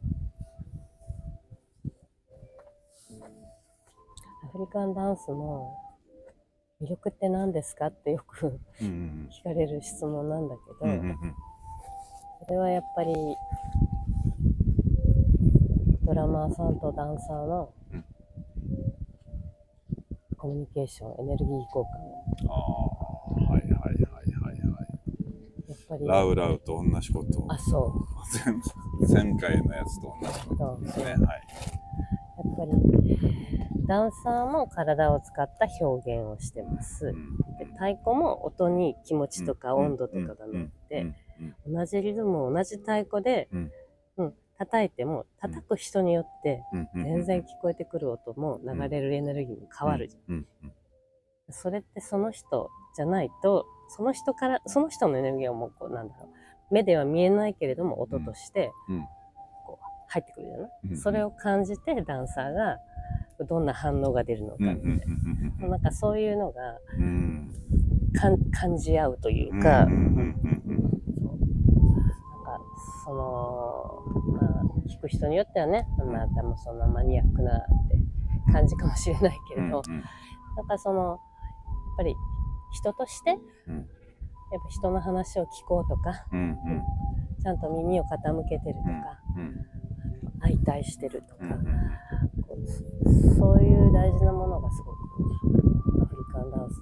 アフリカンダンスの魅力って何ですかってよくうん聞かれる質問なんだけど、それはやっぱりドラマーさんとダンサーのうんコミュニケーション、エネルギー交換。ああはいはいはいはいはい。やっぱりラウラウと同じことをあ、そう。前前回のやつと同じことですね。はい。やっぱりダンサーも体を使った表現をしてます。で太鼓も音に気持ちとか温度とかが乗って、同じリズムを同じ太鼓で、うんうん叩いても叩く人によって全然聞こえてくる音も流れるエネルギーも変わるじゃん。それってその人じゃないとその人からその人のエネルギーはもうこうなんだろう。目では見えないけれども音としてうんこう入ってくるじゃない、うんそれを感じてダンサーがどんな反応が出るのかみたいな。なんかそういうのがうん。感じ合うというか、うんうんうんなんかそのまあ聞く人によってはねまたもうそんなマニアックなって感じかもしれないけれど、うんなんかそのやっぱり人として、うん。やっぱ人の話を聞こうとかうんうん。ちゃんと耳を傾けてるとか、うん相対してるとか、うんうんそういう大事なものがすごくアフリカンダンス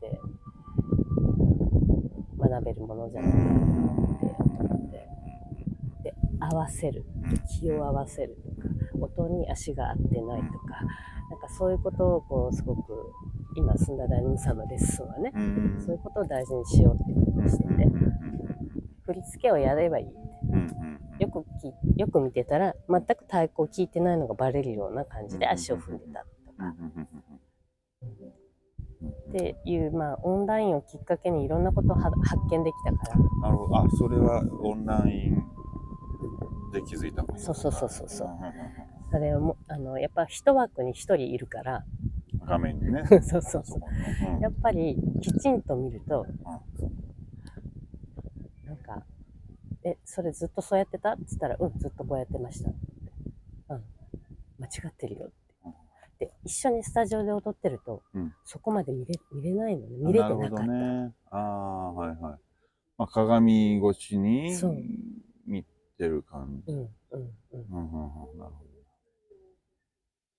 で学べるものじゃないかなって思ってで合わせる気を合わせるとか音に足が合ってないとかなんかそういうことをこうすごく今住んだダニムさんのレッスンはねうん。そういうことを大事にしようっていうことをしてて振り付けをやればいいよくきよく見てたら全く太鼓を聴いてないのがバレるような感じで足を踏んでたとか。っていうまあオンラインをきっかけにいろんなことをは発見できたから。なるほど。あそれはオンラインで気づいたことそうそうそうそうそう。うんうんうんそれをもあのやっぱ一枠に一人いるから。画面にね。そうそうそう。うん。やっぱりきちんと見るとなんか「えそれずっとそうやってた?」っつったら「うんずっとこうやってました」うん。間違ってるよ」って。で一緒にスタジオで踊ってると、うん。そこまで見れ見れないのね。見れてなかった。るほどね。ああはいはい、まあ、鏡越しにてる感じ。うんうんうん。うんうんうんなるほ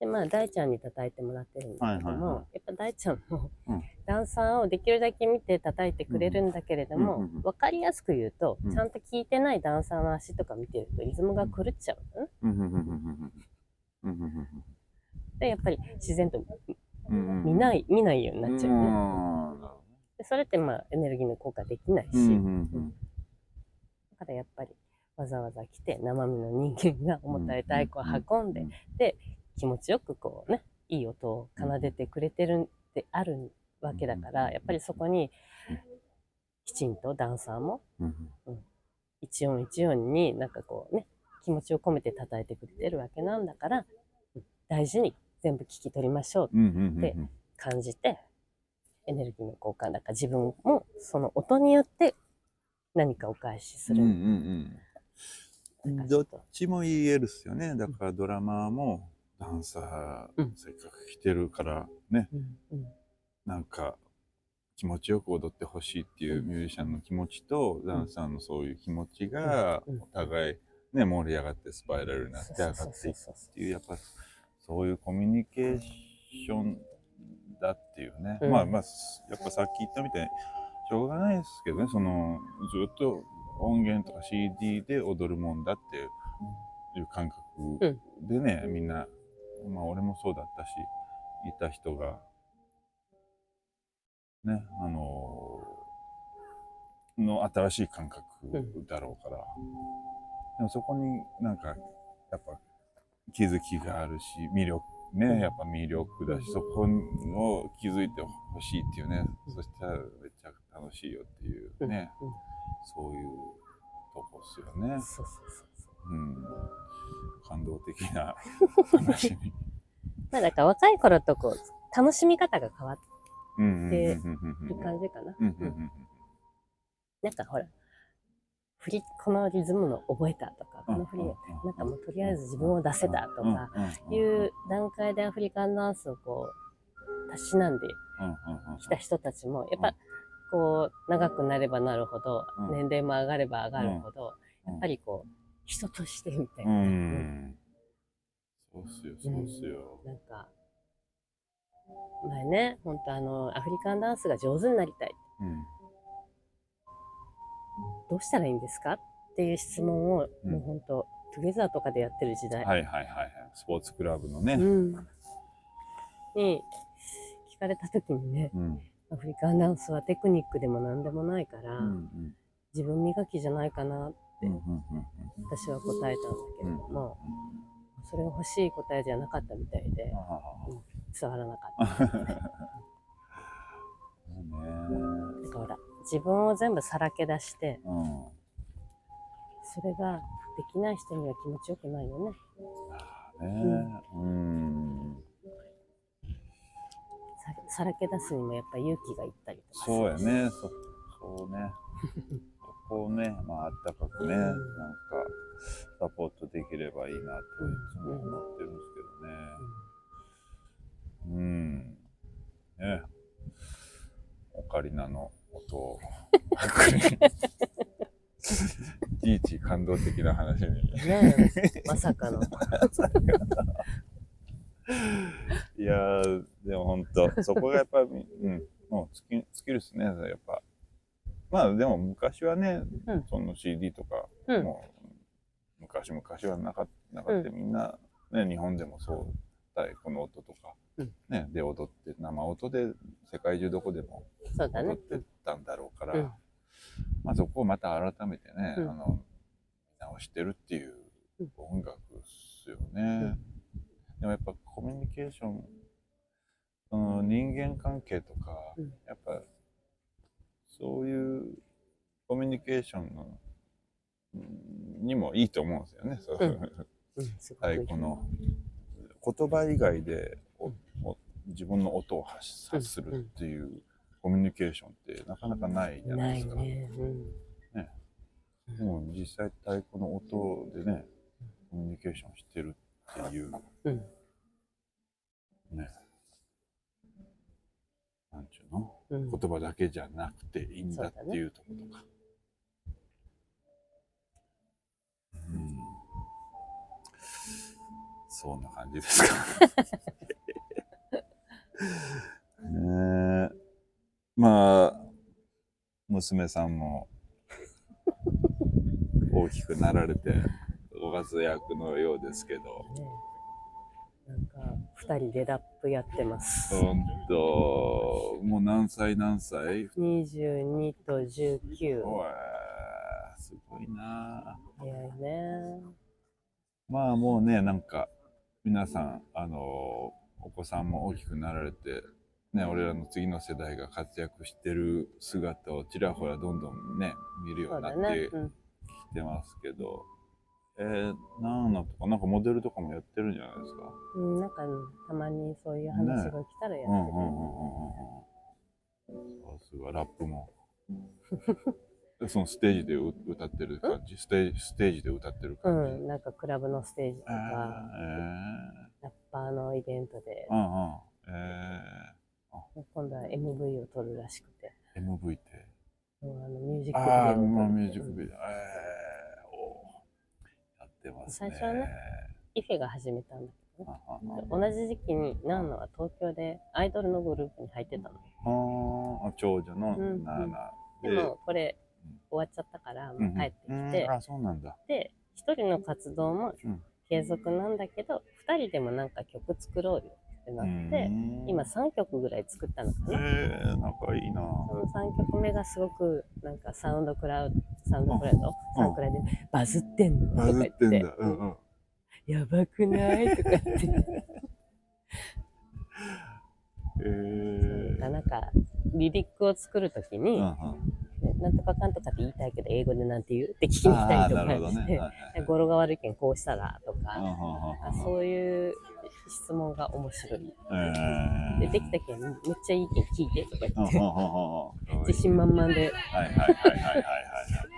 でまあ大ちゃんに叩いてもらってるんだけども、はいはいはい。やっぱ大ちゃんも、うん。ダンサーをできるだけ見て叩いてくれるんだけれども、うんうんうん分かりやすく言うと、うん。ちゃんと聞いてないダンサーの足とか見てるとリズムが狂っちゃうの？ね、どうんうんうんうんうん。うんうんでやっぱり自然とうんうん。見ない見ないようになっちゃううんね、なるほでそれってまあエネルギーの効果できないし、どうんうんうん。だからやっぱりわざわざ来て生身の人間が重たい太鼓を運んで、気持ちよくこうねいい音を奏でてくれてるんであるわけだから、やっぱりそこにきちんとダンサーもうん一音一音になんかこうね気持ちを込めて叩いてくれてるわけなんだから、うん。大事に全部聞き取りましょううんうんうんうん。で感じてエネルギーの交換だから自分もその音によって何かお返しする。うんうんうんどっちも言えるっすよね。だからドラマーもダンサー、うん。せっかく来てるからね。うんうん。なんか気持ちよく踊ってほしいっていうミュージシャンの気持ちと、ダンサーのそういう気持ちがお互いね盛り上がってスパイラルになって上がっていくっていうやっぱそういうコミュニケーションだっていうね、うん。まあまあやっぱさっき言ったみたいにしょうがないですけどね。そのずっと音源とか CD で踊るもんだっていう感覚でね、みんなまあ俺もそうだったしいた人がねあのの新しい感覚だろうから、でもそこになんかやっぱ気づきがあるし魅力ねやっぱ魅力だしそこを気づいてほしいっていうね。そしたらめっちゃ楽しいよっていうね、うんそういうとこっすよね。そうそうそうそう。うん、感動的な 話に。まあだから若い頃とこう楽しみ方が変わっうんうんうんうんてうん。る感じかな。うんうんうん。なんかほら、振り、このリズムの覚えたとか、この振り、なんかもうとりあえず自分を出せたとか、いう段階でアフリカンダンスをこう、たしなんできた人たちも、やっぱこう、長くなればなるほど、うん。年齢も上がれば上がるほど、うん。やっぱりこう、人としてみたいな。うん。そうっすよそうっすよ。なんか、前ね、本当あの、アフリカンダンスが上手になりたい。うん。どうしたらいいんですかっていう質問を、うん。もう本当トゥゲザーとかでやってる時代、はいはいはいはい。スポーツクラブのね。うん、に聞かれた時にね、うんアフリカンダンスはテクニックでも何でもないから、うん自分磨きじゃないかなっってうんうんうん私は答えたんだけれども、それが欲しい答えじゃなかったみたいであ伝わらなかった。だから自分を全部さらけ出してうん。それができない人には気持ちよくないよね。ね。うん。ささらけ出すにもやっぱ勇気がいったりとかそうやね。そそうね。そこをねまああったかくね、うん。なんかサポートできればいいなといつも思ってるんですけどね。うん。ね。オカリナの音を。いちいち感動的な話に。ねえ。まさかの。いやー、でも本当、そこがやっぱ、うん、もう尽き尽きるっすね、やっぱ。まあでも昔はね、うん。その CD とか、うん。もう昔昔はなかなかった、みんな、ね、日本でもそう、太鼓の音とか、うん。ね、で踊って、生音で世界中どこでも。踊ってたんだろうから、うん。まあそこをまた改めてね、うん。あの、見直してるっていううん。音楽っすよね。でもやっぱコミュニケーション、その人間関係とか、うん。やっぱそういうコミュニケーションのうんにもいいと思うんですよね。そう。うん。太鼓の言葉以外でおお自分の音を発発するっていうコミュニケーションってなかなかないじゃなないいですか。ね。うん。でも実際太鼓の音でね、コミュニケーションしてるっていううんね、なんちゅうの？うん言葉だけじゃなくていいんだっていうところとか。うん。そんな感じですか。ねえ。まあ、娘さんも大きくなられてご活躍のようですけど、ねなんか二人でラップやってます。ほんと、もう何歳何歳？22と19。おい、すごいな。早いね。まあもうね、なんか、皆さん、あのお子さんも大きくなられて、ね、俺らの次の世代が活躍してる姿をちらほらどんどんね、見るよそううになってきてますけど、えー、なんのとか、なんかモデルとかもやってるんじゃないですか？うん、なんかたまにそういう話が来たらやってる。うんうんうんうんうん。さすが、ラップも。で そのステージでう歌ってる感じ、ステージステージで歌ってるう感じ？ん、なんかクラブのステージとえー、か、えラッパーのイベントでー、う、んうん。え今度は MV を撮るらしくて、ー、MV って？うんあのミュージックビデオああ、ミュージックビデオ。えー、ってますね。最初はねイフェが始めたんだけど同じ時期にナーナは東京でアイドルのグループに入ってたの。あーあ、長女のうんナーナでもこれ終わっちゃったから、もう帰ってきて、うんあ、そうなんだ。で、一人の活動もうん継続なんだけど、二人でもなんか曲作ろうよってなって、うん今3曲ぐらい作ったのかな。えー、仲いいな。その3曲目がすごくなんかサウンドクラウド、サウンドクラウド、サウンドクラウドでバズってんのバとか言ってズって。うんうん。やばくない？とか言って。えー。なんか、リリックを作るときに、なんとかかんとかって言いたいけど、英語でなんて言うって聞きに来たりと。かして、はいはい 語呂が悪いけんこうしたらとか、そういう質問が面白い。えーで、できたけん、めっちゃいいけん聞いてとか言って、自信満々で、はいはいはいはいはいはい。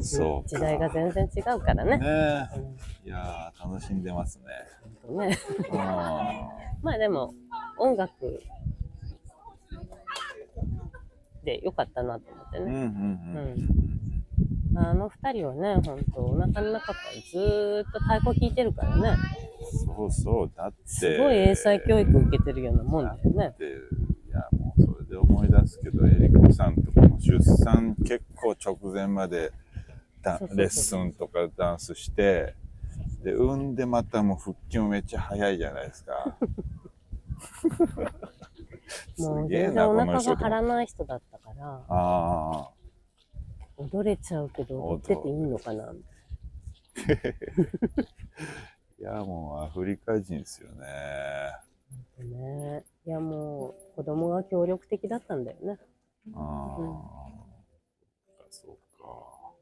そうか時代が全然違うからね。ね。いやー、楽しんでますね。ねうん。まあでも、音楽でよかったなと思ってね。うんうんうんあの二人はね、ほんと、お腹の中からずーっと太鼓弾いてるからね、そうそう、だって。すごい英才教育受けてるようなもんだよね。でいや、もうで思い出すけど、エリコさんとかも出産結構直前までレッスンとかダンスして、で、産んでまたもう復帰もめっちゃ早いじゃないですか。もう全然お腹が張らない人だったから、ああ。踊れちゃうけど、踊ってていいのかな。いや、もうアフリカ人ですよね。ね。いや、もう子供が協力的だったんだよね。ああ、うんそうか。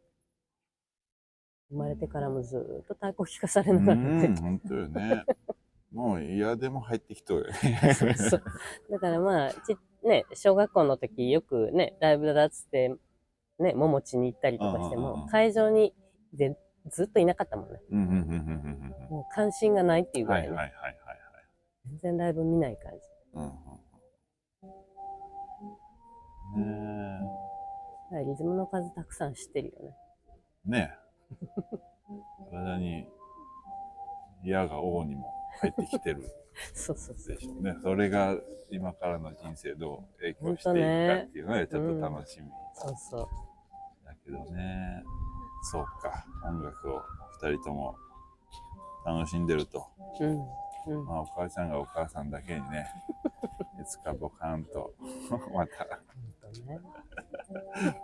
生まれてからもずーっと太鼓聞かされうながらねん、本当よね。もう嫌でも入ってきとるよそうそうだからまあ、ちね、小学校の時よくね、ライブだっつって、ね、ももちに行ったりとかしても、会場にでずっといなかったもんね。うんうんうんうんうんもう関心がないっていううん。ぐらいね、はいはいはい。全然ライブ見ない感じ。うんうんうん。リズムの数たくさん知ってるよね。え。ねえ。体に矢が王にも入ってきてる そうそうそうで。しょうね。それが今からの人生どう影響していくかっていうのはちょっと楽しみそうそう。だけどね。そうか。音楽を二人とも楽しんでると。うん。うん。まあ、お母さんがお母さんだけにね、いつかボカーンと また。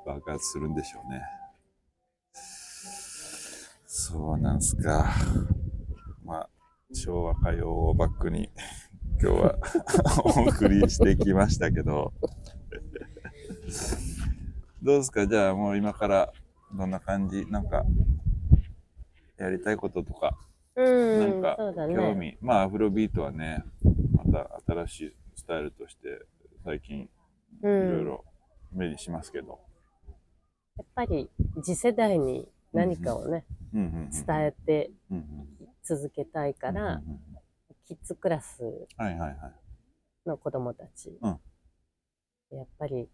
爆発するんでしょうね。そうなんすか。まあ、昭和歌謡をバックに今日は お送りしてきましたけど、どうですか？じゃあもう今からどんな感じ？なんかやりたいこととかうん、なんか。興味、まあアフロビートはねまた新しいスタイルとして最近いうん、ろいろ目にしますけど、やっぱり次世代に何かをね、うんうんうん。伝えて続けたいから、うんうんうん。キッズクラスはいはいはい。の子供たち、うん。やっぱり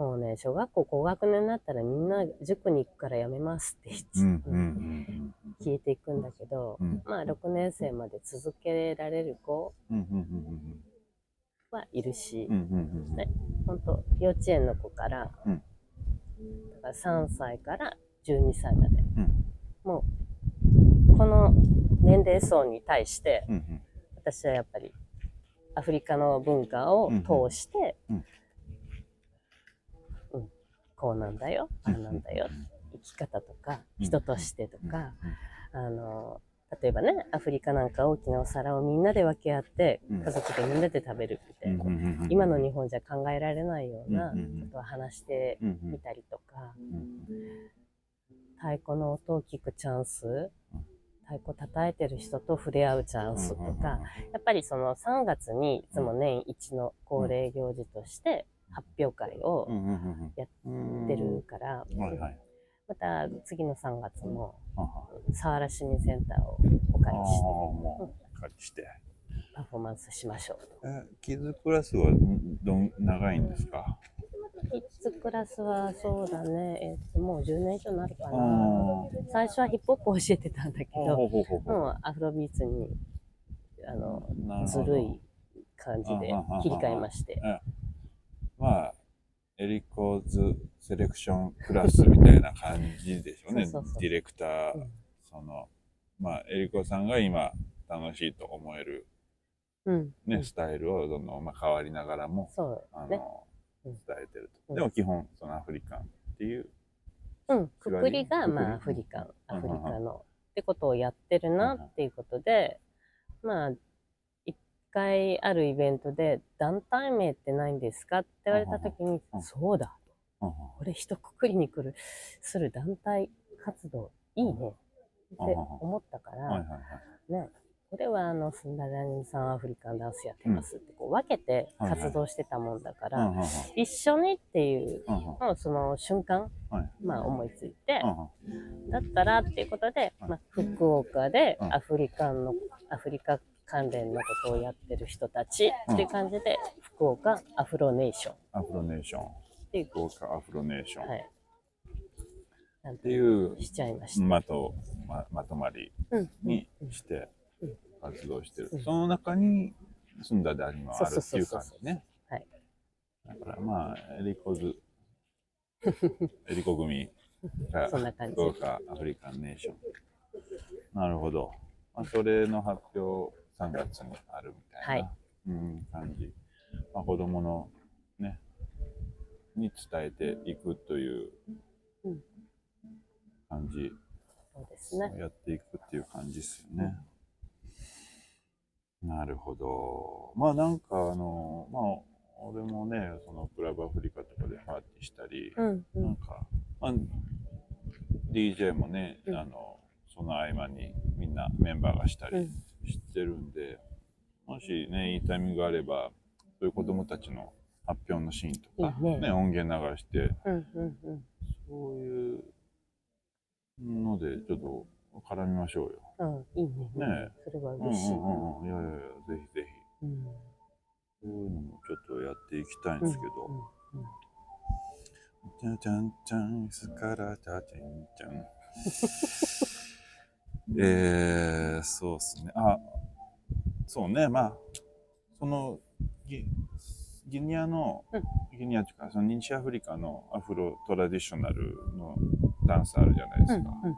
もうね小学校高学年になったらみんな塾に行くからやめますって言って、うんうんうん消えていくんだけど、うん。まあ6年生まで続けられる子はいるし、ねほんと幼稚園の子から、うん。だから3歳から12歳まで、うん。もうこの年齢層に対して私はやっぱりアフリカの文化を通して、うんうんこうなんだよああなんだよ、生き方とか人としてとか、あの例えばねアフリカなんか大きなお皿をみんなで分け合ってうん。家族でみんなで食べるみたいな、今の日本じゃ考えられないようなことを話してみたりとか、うん太鼓の音を聞くチャンス、太鼓叩いてる人と触れ合うチャンスとか、やっぱりその3月にいつも年一の恒例行事として発表会をやうんってるから、また次の3月も佐原市民センターをお借りして。借りして。パフォーマンスしましょう。えキッズクラスはどん長いんですか？キッズクラスはそうだね、えっともう10年以上になるかあな。ー最初はヒップホップ教えてたんだけど、もうアフロビーツにあのずるい感じで切り替えまして。まあエリコーズセレクションクラスみたいな感じでしょうね。そうそうそう。ディレクター、うんそのまあエリコさんが今楽しいと思える、うん。ねうん。スタイルをどんどんまあ変わりながらもね。うん。伝えてると、うん。でも基本そのアフリカンっていううん。くくりが、まあ、アフリカン、うん。アフリカの、ってことをやってるなっていうことで、まあ、一回あるイベントで、団体名ってないんですかって言われたときにうん、そうだ。うんうん。これ一括りに来る、する団体活動、いいね。って思ったから、ね、これはあの、スンダラニさんアフリカンダンスやってますって、こう分けて活動してたもんだから、一緒にっていう、うんうんもうその瞬間、はい。まあ思いついて、うん。だったらっていうことで、はい。まあ、福岡でうん。アフリカンの、アフリカ関連のことをやってる人たちっていう感じで、福岡アフロネーション。っアフロネーション。ていう、福岡アフロネーション、はい。なんっていうしちゃいました。まとままとまりうん。にしてうん。活動してる、うん。その中に住んだでありもあるっていう。感じね。はい。だからまあエリコズ エリコ組がそんな感じ。福。岡アフリカンネーション。なるほど、まあ、それの発表3月にあるみたいな、はいうん、感じまあ、子供のねに伝えていくといううん感じ、そうですね。やっていくっていう感じですよね。なるほど。まあなんかあのまあ俺もねそのクラブアフリカとかでパーティーしたり、うんうん。なんか、まあ、DJ もね、うんあのその合間にみんなメンバーがしたりうんしてるんで、もしねいいタイミングがあればそういう子供たちの発表のシーンとか、ね音源流してうんうんうん。そういうのでちょっと絡みましょうよ。うん、いいね。ねそれはうんうん嬉しい。うんうん。いやいやいや、ぜひぜひ。うん。そういうのもちょっとやっていきたいんですけど。うんうんじゃじゃんじゃん、すからじゃんじゃん。えー、そうっすね。あ、そうね、まあ、その、ギギニアの、うんギニアというか、その西アフリカのアフロトラディショナルのダンスあるじゃないですか。うん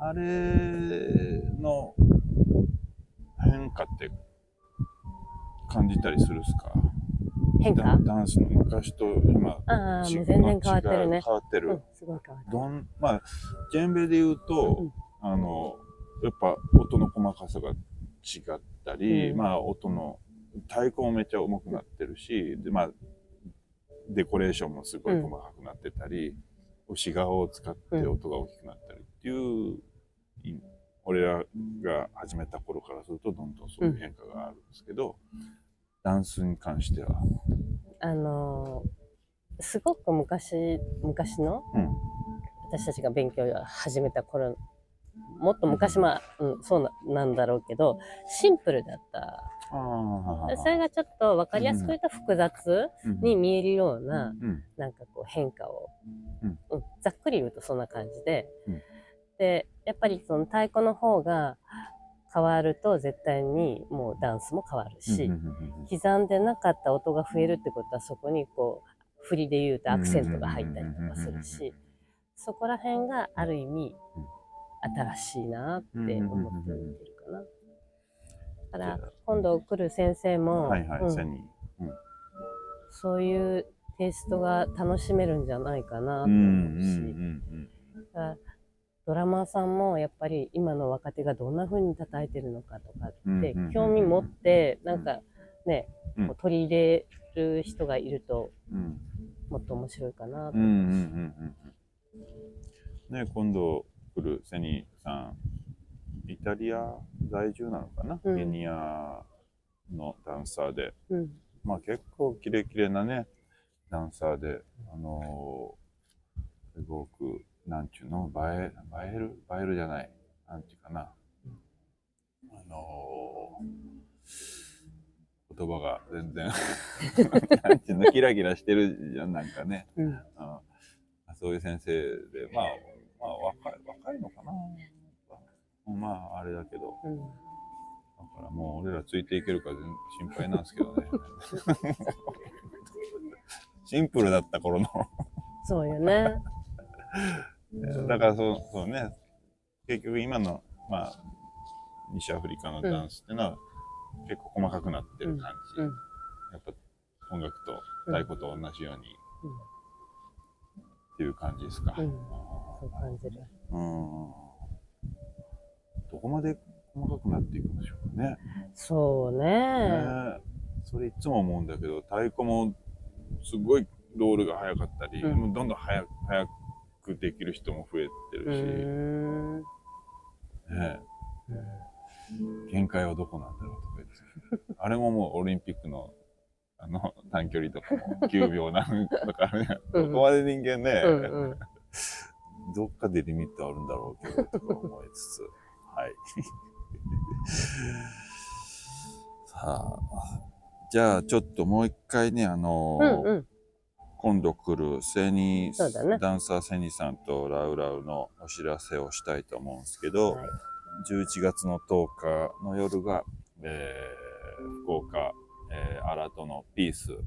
あれの変化って感じたりするっすか？変化？ダンスの昔と今ああ、違うもう全然変わってるね。変わってる、うん、すごい変わってる。どんまあジェンベで言うと、うんあのやっぱ音の細かさが違ったり、うん。まあ音の太鼓もめっちゃ重くなってるしでまあデコレーションもすごい細かくなってたり、牛側を使って音が大きくなったりっていう、い俺らが始めた頃からするとどんどんそういう変化があるんですけど、ダンスに関しては、あのーすごく昔、昔の、うん。私たちが勉強を始めた頃、もっと昔は、うん、そうななんだろうけど、シンプルだった。あそれがちょっと分かりやすく言うと複雑に見えるような、うんなんかこう変化を、うん。うん。ざっくり言うとそんな感じで、うん。でやっぱりその太鼓の方が変わると絶対にもうダンスも変わるし、刻んでなかった音が増えるってことはそこにこう振りで言うとアクセントが入ったりとかするし、そこら辺がある意味新しいなって思って見てるかな。だから今度来る先生も、はいはい、うん。そういうテイストが楽しめるんじゃないかなと思うし、ドラマーさんもやっぱり今の若手がどんな風に叩いてるのかとかってうん興味持ってなんかね、うん。こう取り入れる人がいるともっと面白いかなとうんうんうんうんうん。ね今度来るセニさん。イタリア在住なのかな、うん。ケニアのダンサーで。うん。まあ結構キレキレなねダンサーであのーすごくなんちゅうの映え映える映えるじゃないなんていうかな。あのー言葉が全然なんていうのキラキラしてるじゃんなんかね。うん。あそういう先生で、まあ、まあ若い、若いのかな。まあ、あれだけど、うんだからもう俺らついていけるか全心配なんですけどね。シンプルだった頃の。そうよね。だからそう、そうね、結局今の、まあ、西アフリカのダンスっていうのは、結構細かくなってる感じ。うんやっぱ音楽と太鼓と同じように、っていう感じですか。うんそう感じる。うんどこまで細かくなっていくんでしょうかね。そうね。ねそれいつも思うんだけど、太鼓もすごいロールが速かったり、うんどんどん速く速くできる人も増えてうるし。ね限界はどこなんだろうとか言って。あれももうオリンピックのあの短距離とかも9秒なんとかね、うんどこまで人間ね、うんうん。どっかでリミットあるんだろうけど、とか思いつつ。はい。さあ、じゃあちょっともう一回ね、あのーうんうん。今度来るセニ、ねダンサーセニさんとラウラウのお知らせをしたいと思うんですけど、はい11月の10日の夜が、えー福岡、えー、新戸のピース、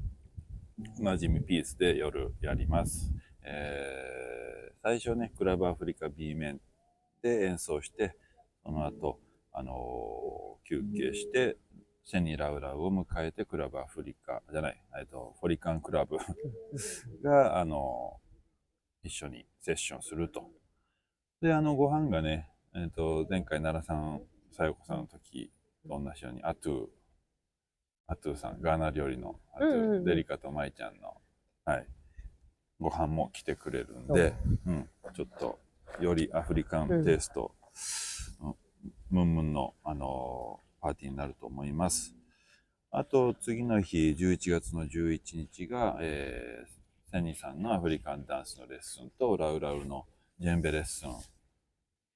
おなじみピースで夜やります。えー最初ね、クラブアフリカ B 面で演奏して、その後、あのー休憩して、セニラウラウを迎えてクラブアフリカじゃない、えっと、フォリカンクラブが、あの、一緒にセッションすると。で、あの、ご飯がね、えっと、前回奈良さん、さよこさんの時と同じように、アトゥー、アトゥーさん、ガーナ料理のアトゥー、うんうんうん。デリカとマイちゃんの、はい、ご飯も来てくれるんで、うん、ちょっと、よりアフリカンテイスト、うんムンムンの、あのーパーティーになると思います。あと、次の日、11月の11日が、えー、セニさんのアフリカンダンスのレッスンと、ラウラウのジェンベレッスン、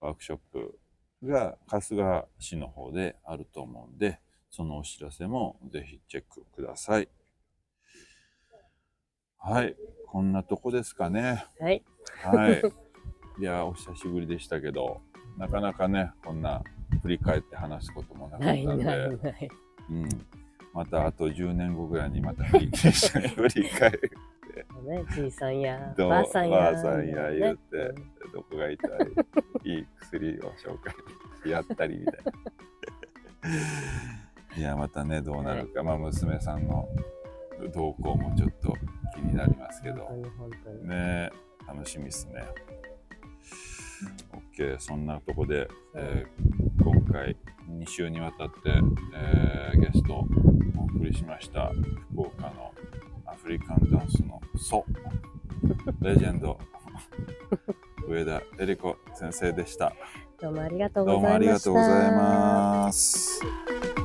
ワークショップが春日市の方であると思うんで、そのお知らせもぜひチェックください。はい、こんなとこですかね。はい。はい。いや、お久しぶりでしたけど、なかなかね、こんな振り返って話すこともなかったないんで、ないない。うん。またあと10年後ぐらいにまた振り返る。ね、じいさんや、ばあさんや。さんや言うてねどこが痛い、いい薬を紹介しやったりみたいな。いや、またね、どうなるか。まあ、娘さんの動向もちょっと気になりますけど。ね楽しみですね。OK、そんなとこで、えー今回2週にわたって、えーゲストをお送りしました福岡のアフリカンダンスの祖レジェンド 上田恵理子先生でした。どうもありがとうどうもあございました。りがとうございます。